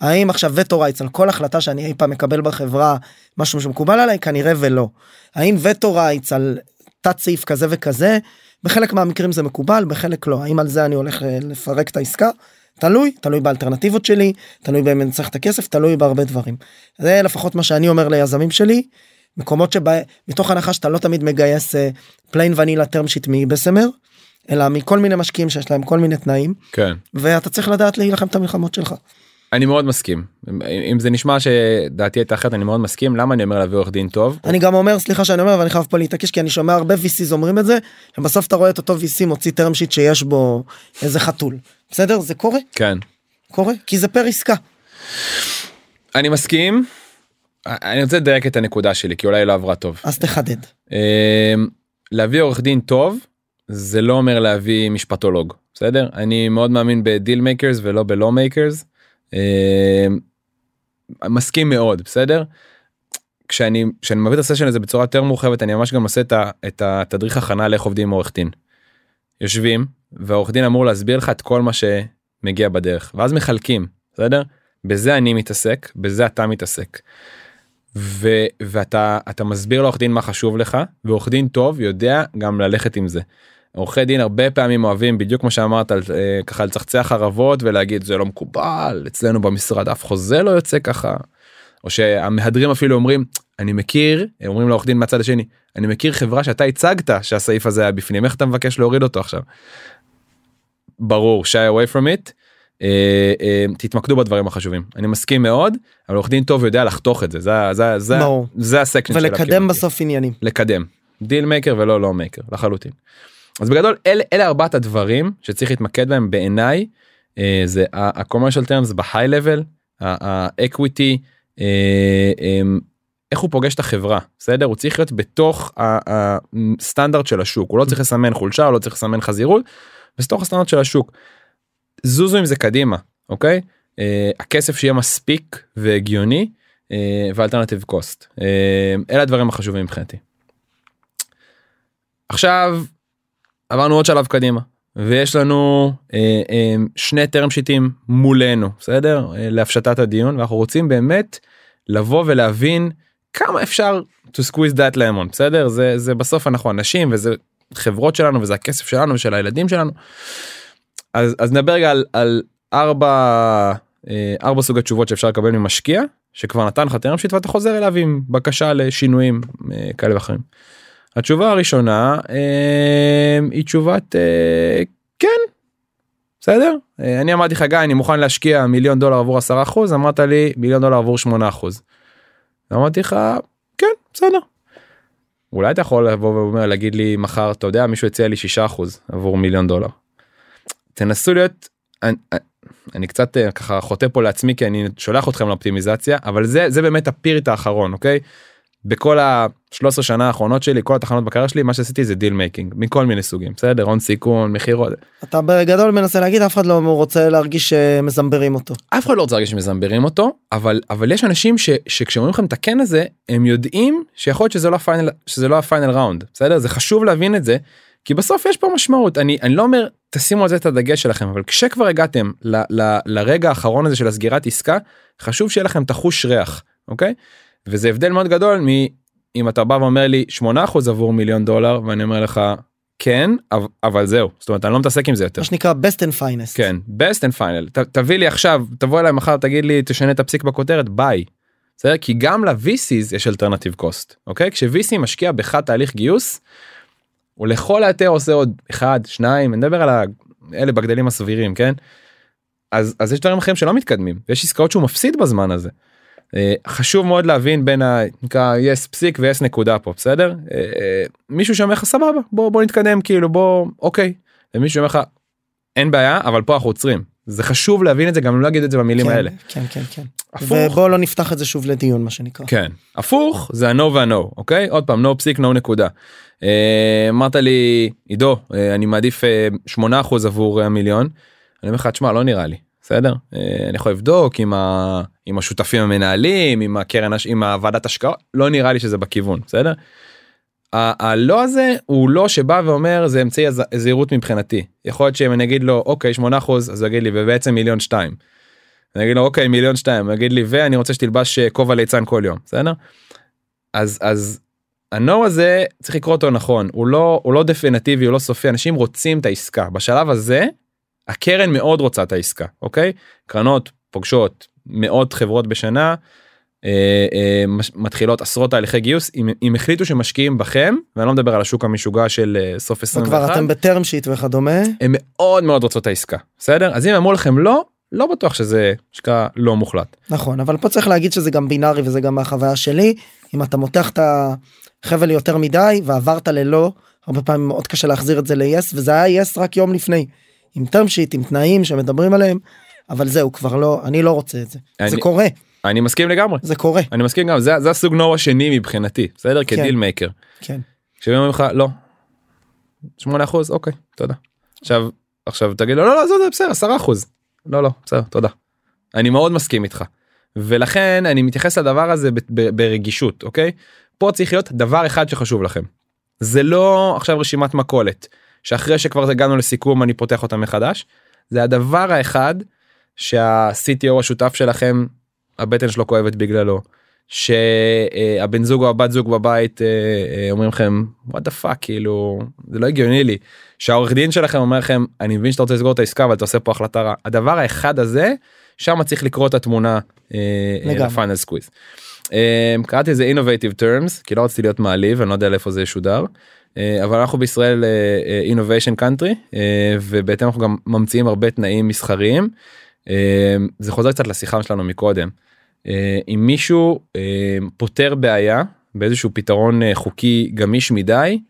האם עכשיו veto rights על כל החלטה שאני אי פעם מקבל בחברה משהו שמקובל עליי כנראה ולא. האם veto rights על תת סעיף כזה וכזה בחלק מהמקרים זה מקובל בחלק לא האם על זה אני הולך אה, לפרק את העסקה תלוי תלוי באלטרנטיבות שלי תלוי אני צריך את הכסף תלוי בהרבה דברים. זה לפחות מה שאני אומר ליזמים שלי מקומות שבה מתוך הנחה שאתה לא תמיד מגייס plain vanilla term sheet מבסמר אלא מכל מיני משקיעים שיש להם כל מיני תנאים כן. ואתה צריך לדעת להילחם את המלחמות שלך. אני מאוד מסכים אם- זה נשמע שדעתי הייתה אחרת אני מאוד מסכים למה אני אומר להביא עורך דין טוב. אני גם אומר סליחה שאני אומר ואני חייב פה להתעקש כי אני שומע הרבה VCs אומרים את זה ובסוף אתה רואה את אותו VC מוציא term sheet שיש בו איזה חתול בסדר זה קורה כן. קורה כי זה per עסקה. אני מסכים. אני רוצה לדייק את הנקודה שלי כי אולי לא עברה טוב. אז תחדד. אמ, להביא עורך דין טוב זה לא אומר להביא משפטולוג בסדר אני מאוד מאמין ב deal makers ולא בלא makers. מסכים מאוד בסדר. כשאני כשאני מביא את הסשן הזה בצורה יותר מורחבת אני ממש גם עושה את, ה, את התדריך הכנה לאיך עובדים עם עורך דין. יושבים והעורך דין אמור להסביר לך את כל מה שמגיע בדרך ואז מחלקים בסדר בזה אני מתעסק בזה אתה מתעסק. ו, ואתה אתה מסביר לעורך דין מה חשוב לך ועורך דין טוב יודע גם ללכת עם זה. עורכי דין הרבה פעמים אוהבים בדיוק כמו שאמרת על, אה, ככה לצחצח חרבות ולהגיד זה לא מקובל אצלנו במשרד אף חוזה לא יוצא ככה. או שהמהדרים אפילו אומרים אני מכיר אומרים לעורך דין מהצד השני אני מכיר חברה שאתה הצגת שהסעיף הזה היה בפנים איך אתה מבקש להוריד אותו עכשיו. ברור shy away from it. אה, אה, תתמקדו בדברים החשובים אני מסכים מאוד אבל עורך דין טוב יודע לחתוך את זה זה זה זה. זה ה section ולקדם. בסוף עניינים. לקדם deal maker ולא לא maker לחלוטין. אז בגדול אלה, אלה ארבעת הדברים שצריך להתמקד בהם בעיניי אה, זה ה-commercial terms ב-high level, ה-equity, אה, איך הוא פוגש את החברה בסדר הוא צריך להיות בתוך הסטנדרט של השוק הוא לא צריך לסמן חולשה הוא לא צריך לסמן חזירות. בתוך הסטנדרט של השוק. זוזו עם זה קדימה אוקיי אה, הכסף שיהיה מספיק והגיוני אה, ואלטרנטיב קוסט אה, אלה הדברים החשובים מבחינתי. עכשיו עברנו עוד שלב קדימה ויש לנו אה, אה, שני טרם שיטים מולנו בסדר אה, להפשטת הדיון ואנחנו רוצים באמת לבוא ולהבין כמה אפשר to squeeze that lemon בסדר זה זה בסוף אנחנו אנשים וזה חברות שלנו וזה הכסף שלנו ושל הילדים שלנו. אז אז נדבר רגע על, על ארבע אה, ארבע סוגי תשובות שאפשר לקבל ממשקיע שכבר נתן לך טרם שיט ואתה חוזר אליו עם בקשה לשינויים אה, כאלה ואחרים. התשובה הראשונה אה, היא תשובת כן בסדר אני אמרתי לך גיא אני מוכן להשקיע מיליון דולר עבור 10 אחוז אמרת לי מיליון דולר עבור 8 אחוז. אמרתי לך כן בסדר. אולי אתה יכול לבוא ואומר להגיד לי מחר אתה יודע מישהו הציע לי 6% עבור מיליון דולר. תנסו להיות אני, אני קצת אה, ככה חוטא פה לעצמי כי אני שולח אתכם לאופטימיזציה אבל זה זה באמת הפירט האחרון אוקיי. בכל ה-13 שנה האחרונות שלי כל התחנות בקריירה שלי מה שעשיתי זה deal making מכל מיני סוגים בסדר הון סיכון מכירות אתה בגדול מנסה להגיד אף אחד לא רוצה להרגיש שמזמברים אותו. אף אחד לא רוצה להרגיש שמזמברים אותו אבל אבל יש אנשים ש, שכשאומרים לכם את הכן הזה הם יודעים שיכול להיות שזה לא ה final שזה לא ה final round בסדר זה חשוב להבין את זה כי בסוף יש פה משמעות אני אני לא אומר תשימו על זה את הדגש שלכם אבל כשכבר הגעתם ל, ל, לרגע האחרון הזה של הסגירת עסקה חשוב שיהיה לכם את החוש ריח אוקיי וזה הבדל מאוד גדול מאם אתה בא ואומר לי 8% עבור מיליון דולר ואני אומר לך כן אבל, אבל זהו זאת אומרת אני לא מתעסק עם זה יותר מה שנקרא best and finest. כן best and final ת, תביא לי עכשיו תבוא אליי מחר תגיד לי תשנה את הפסיק בכותרת ביי. בסדר? כי גם ל-VCs יש alternative cost אוקיי כש-VC משקיע בך תהליך גיוס. הוא לכל היותר עושה עוד אחד שניים אני מדבר על האלה בגדלים הסבירים כן. אז אז יש דברים אחרים שלא מתקדמים יש עסקאות שהוא מפסיד בזמן הזה. אה, חשוב מאוד להבין בין הנקרא yes פסיק ו-yes נקודה פה בסדר אה, אה, מישהו שאומר לך סבבה בוא בוא נתקדם כאילו בוא אוקיי ומישהו שאומר לך אין בעיה אבל פה אנחנו עוצרים זה חשוב להבין את זה גם לא להגיד את זה במילים כן, האלה. כן כן כן. הפוך. ובוא לא נפתח את זה שוב לדיון מה שנקרא. כן הפוך זה ה-no וה-no אוקיי עוד פעם no פסיק no נקודה. אה, אמרת לי עידו אה, אני מעדיף אה, 8% עבור המיליון. אני אומר לך תשמע לא נראה לי בסדר אה, אני יכול לבדוק עם, ה... עם השותפים המנהלים עם הקרן עם הוועדת השקעות לא נראה לי שזה בכיוון בסדר. הלא הזה הוא לא שבא ואומר זה אמצעי הז- זהירות מבחינתי. יכול להיות שאם אני אגיד לו אוקיי 8% אז הוא יגיד לי ובעצם מיליון שתיים. אני אגיד לו אוקיי מיליון שתיים הוא יגיד לי ואני רוצה שתלבש אה, כובע ליצן כל יום בסדר. אז אז הנו הזה צריך לקרוא אותו נכון. הוא לא הוא לא דפינטיבי הוא לא סופי. אנשים רוצים את העסקה. בשלב הזה הקרן מאוד רוצה את העסקה אוקיי? קרנות פוגשות מאות חברות בשנה מתחילות עשרות תהליכי גיוס אם, אם החליטו שמשקיעים בכם ואני לא מדבר על השוק המשוגע של אה, סוף וכבר 21 אתם בטרם שיט וכדומה. הם מאוד מאוד רוצות את העסקה בסדר? אז אם אמרו לכם לא לא בטוח שזה שקרה לא מוחלט. נכון אבל פה צריך להגיד שזה גם בינארי וזה גם מהחוויה שלי. אם אתה מותח את החבל יותר מדי ועברת ללא הרבה פעמים מאוד קשה להחזיר את זה ל-yes וזה היה yes רק יום לפני. עם term sheet עם תנאים שמדברים עליהם אבל זהו כבר לא אני לא רוצה את זה. אני- זה קורה אני מסכים לגמרי זה קורה אני מסכים גם זה זה הסוג נו השני מבחינתי בסדר כן. כדיל מייקר. כן כשהם אומרים לך לא. 8 אחוז אוקיי תודה. עכשיו עכשיו תגיד לו לא לא זה זה בסדר 10 אחוז. לא לא בסדר תודה. אני מאוד מסכים איתך. ולכן אני מתייחס לדבר הזה ברגישות אוקיי. פה צריך להיות דבר אחד שחשוב לכם. זה לא עכשיו רשימת מכולת שאחרי שכבר הגענו לסיכום אני פותח אותה מחדש. זה הדבר האחד שה-CTO השותף שלכם הבטן שלו כואבת בגללו. שהבן זוג או הבת זוג בבית אה, אה, אומרים לכם what the fuck כאילו זה לא הגיוני לי שהעורך דין שלכם אומר לכם אני מבין שאתה רוצה לסגור את העסקה אבל אתה עושה פה החלטה רע הדבר האחד הזה שם צריך לקרוא את התמונה לגמרי. ל final squeeze. אה, קראתי לזה innovative terms כי לא רציתי להיות מעליב אני לא יודע לאיפה זה ישודר. אה, אבל אנחנו בישראל אה, אה, innovation country אה, ובהתאם אנחנו גם ממציאים הרבה תנאים מסחריים. אה, זה חוזר קצת לשיחה שלנו מקודם. אה, אם מישהו אה, פותר בעיה באיזשהו פתרון אה, חוקי גמיש מדי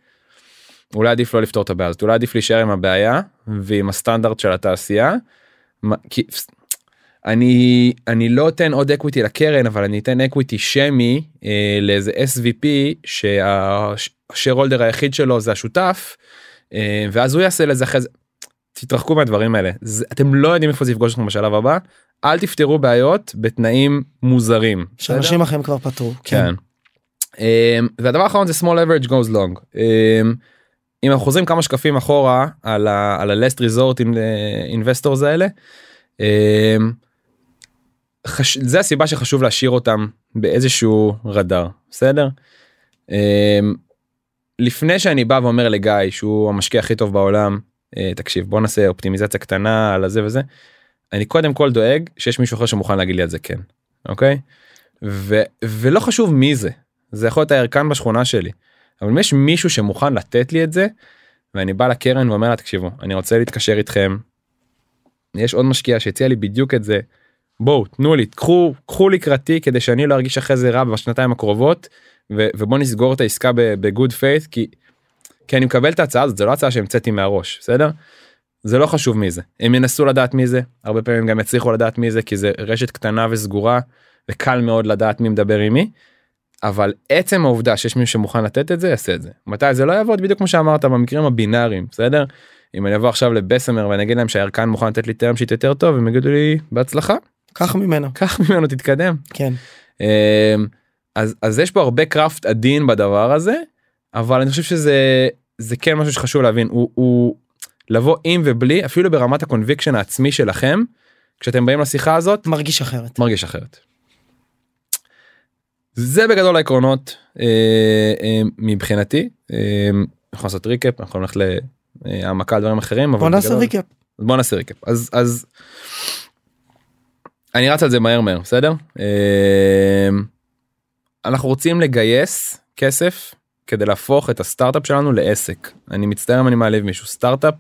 אולי עדיף לא לפתור את הבעיה הזאת אולי עדיף להישאר עם הבעיה ועם הסטנדרט של התעשייה. אני אני לא אתן עוד equity לקרן אבל אני אתן equity שמי אה, לאיזה SPV שה shareholder היחיד שלו זה השותף אה, ואז הוא יעשה לזה אחרי זה. תתרחקו מהדברים האלה זה, אתם לא יודעים איפה זה יפגוש אתכם בשלב הבא אל תפתרו בעיות בתנאים מוזרים. שאנשים אחרים כבר פתרו כן כן. Um, והדבר האחרון זה small average goes long. Um, אם אנחנו חוזרים כמה שקפים אחורה על ה-last resort עם אינבסטורס האלה. um, חש... זה הסיבה שחשוב להשאיר אותם באיזשהו רדאר בסדר. לפני שאני בא ואומר לגיא שהוא המשקיע הכי טוב בעולם תקשיב בוא נעשה אופטימיזציה קטנה על הזה וזה. אני קודם כל דואג שיש מישהו אחר שמוכן להגיד לי על זה כן אוקיי. ו, ולא חשוב מי זה זה יכול להיות הירקן בשכונה שלי אבל אם יש מישהו שמוכן לתת לי את זה ואני בא לקרן ואומר לה תקשיבו אני רוצה להתקשר איתכם. יש עוד משקיע שהציע לי בדיוק את זה. בואו תנו לי קחו קחו לקרדיט כדי שאני לא ארגיש אחרי זה רע בשנתיים הקרובות ו- ובוא נסגור את העסקה ב-good faith כי. כי אני מקבל את ההצעה הזאת זה לא הצעה שהמצאתי מהראש בסדר. זה לא חשוב מי זה. הם ינסו לדעת מי זה הרבה פעמים גם יצליחו לדעת מי זה כי זה רשת קטנה וסגורה וקל מאוד לדעת מי מדבר עם מי. אבל עצם העובדה שיש מישהו שמוכן לתת את זה יעשה את זה. מתי זה לא יעבוד? בדיוק כמו שאמרת במקרים הבינאריים בסדר? אם אני אבוא עכשיו לבסמר ואני אגיד להם שהירקן מוכן לתת לי טרם שיט יותר טוב הם יגידו לי בהצלחה. קח ממנו. קח ממנו תתקדם. כן. אמ, אז אז יש פה הרבה קראפט עדין בדבר הזה אבל אני חושב שזה זה כן משהו שחשוב להבין. הוא, הוא לבוא עם ובלי אפילו ברמת ה-conviction העצמי שלכם כשאתם באים לשיחה הזאת מרגיש אחרת. מרגיש אחרת. זה בגדול העקרונות אה, אה, מבחינתי. אה, אנחנו לעשות recap אנחנו יכולים ללכת להעמקה על דברים אחרים אבל בוא נעשה בגדול- recap בוא נעשה recap אז אז אני רץ על זה מהר מהר בסדר? אה, אנחנו רוצים לגייס כסף כדי להפוך את הסטארט-אפ שלנו לעסק אני מצטער אם אני מעליב מישהו סטארט-אפ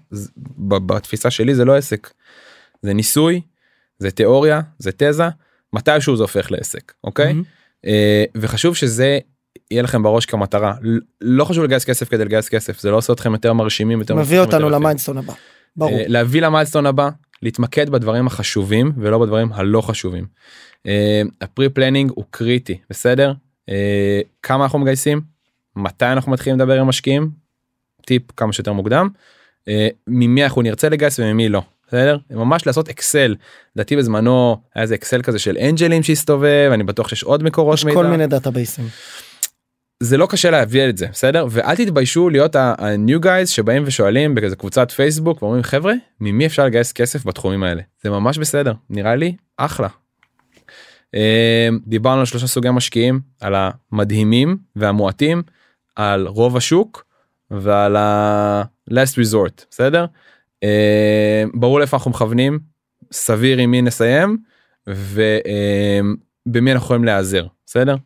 בתפיסה שלי זה לא עסק זה ניסוי זה תיאוריה זה תזה מתישהו זה הופך לעסק אוקיי מהמם. אה, וחשוב שזה יהיה לכם בראש כמטרה לא חשוב לגייס כסף כדי לגייס כסף זה לא עושה אתכם יותר מרשימים יותר מביא אותנו. ל-milestone הבא. ברור. אה, להביא ל-milestone הבא להתמקד בדברים החשובים ולא בדברים הלא חשובים. ה-pre planning הוא קריטי בסדר אה, כמה אנחנו מגייסים מתי אנחנו מתחילים לדבר עם משקיעים טיפ כמה שיותר מוקדם אה, ממי אנחנו נרצה לגייס וממי לא. בסדר? ממש לעשות אקסל לדעתי בזמנו היה איזה אקסל כזה של אנג'לים שהסתובב אני בטוח שיש עוד מקורות יש מידע. כל מיני דאטאבייסים. זה לא קשה להביא את זה בסדר ואל תתביישו להיות ה-new guys שבאים ושואלים בכזה קבוצת פייסבוק ואומרים חבר'ה ממי אפשר לגייס כסף בתחומים האלה זה ממש בסדר נראה לי אחלה. אה, דיברנו על שלושה סוגי משקיעים על המדהימים והמועטים על רוב השוק ועל ה-last resort בסדר אה, ברור לאיפה אנחנו מכוונים סביר עם מי נסיים ובמי אנחנו יכולים להיעזר בסדר.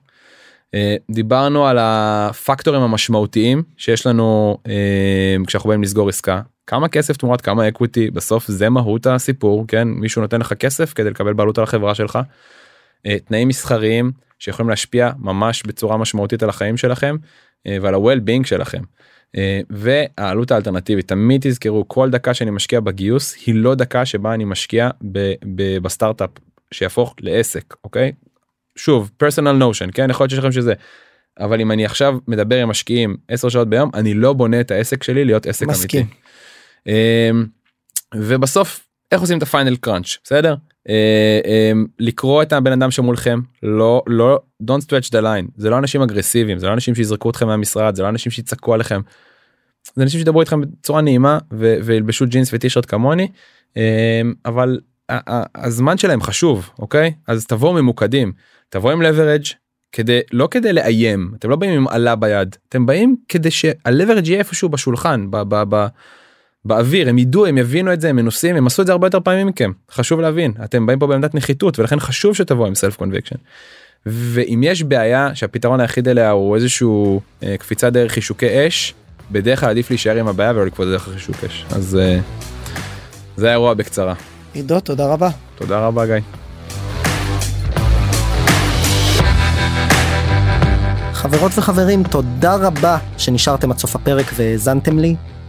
אה, דיברנו על הפקטורים המשמעותיים שיש לנו אה, כשאנחנו באים לסגור עסקה כמה כסף תמורת כמה אקוויטי בסוף זה מהות הסיפור כן מישהו נותן לך כסף כדי לקבל בעלות על החברה שלך. אה, תנאים מסחריים שיכולים להשפיע ממש בצורה משמעותית על החיים שלכם אה, ועל ה-well-being שלכם. אה, והעלות האלטרנטיבית תמיד תזכרו כל דקה שאני משקיע בגיוס היא לא דקה שבה אני משקיע ב- ב- בסטארט-אפ שיהפוך לעסק אוקיי שוב פרסונל נושן כן יכול להיות שיש לכם שזה אבל אם אני עכשיו מדבר עם משקיעים 10 שעות ביום אני לא בונה את העסק שלי להיות עסק מסכים. אמיתי. אמ, ובסוף איך עושים את הפיינל קראנץ' בסדר? אה, אמ, לקרוא את הבן אדם שמולכם לא לא don't stretch the line. זה לא אנשים אגרסיביים זה לא אנשים שיזרקו אתכם מהמשרד זה לא אנשים שיצעקו עליכם. זה אנשים שידברו איתכם בצורה נעימה וילבשו ג'ינס וטישרט כמוני אמ, אבל הזמן שלהם חשוב אוקיי? אז תבואו ממוקדים. תבואו עם leverage כדי לא כדי לאיים אתם לא באים עם עלה ביד אתם באים כדי שה-leverage יהיה איפשהו בשולחן ב- ב- ב- באוויר הם ידעו הם יבינו את זה הם מנוסים הם עשו את זה הרבה יותר פעמים מכם חשוב להבין אתם באים פה בעמדת נחיתות ולכן חשוב שתבואו עם סלף קונבקשן. ואם יש בעיה שהפתרון היחיד אליה הוא איזשהו אה, קפיצה דרך חישוקי אש בדרך כלל עדיף להישאר עם הבעיה ולא לקפוץ דרך חישוק אש אז אה, זה האירוע בקצרה עידו תודה רבה. תודה רבה גיא. חברות וחברים, תודה רבה שנשארתם עד סוף הפרק והאזנתם לי.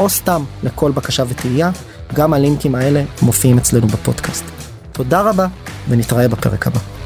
או סתם לכל בקשה ותהייה, גם הלינקים האלה מופיעים אצלנו בפודקאסט. תודה רבה ונתראה בפרק הבא.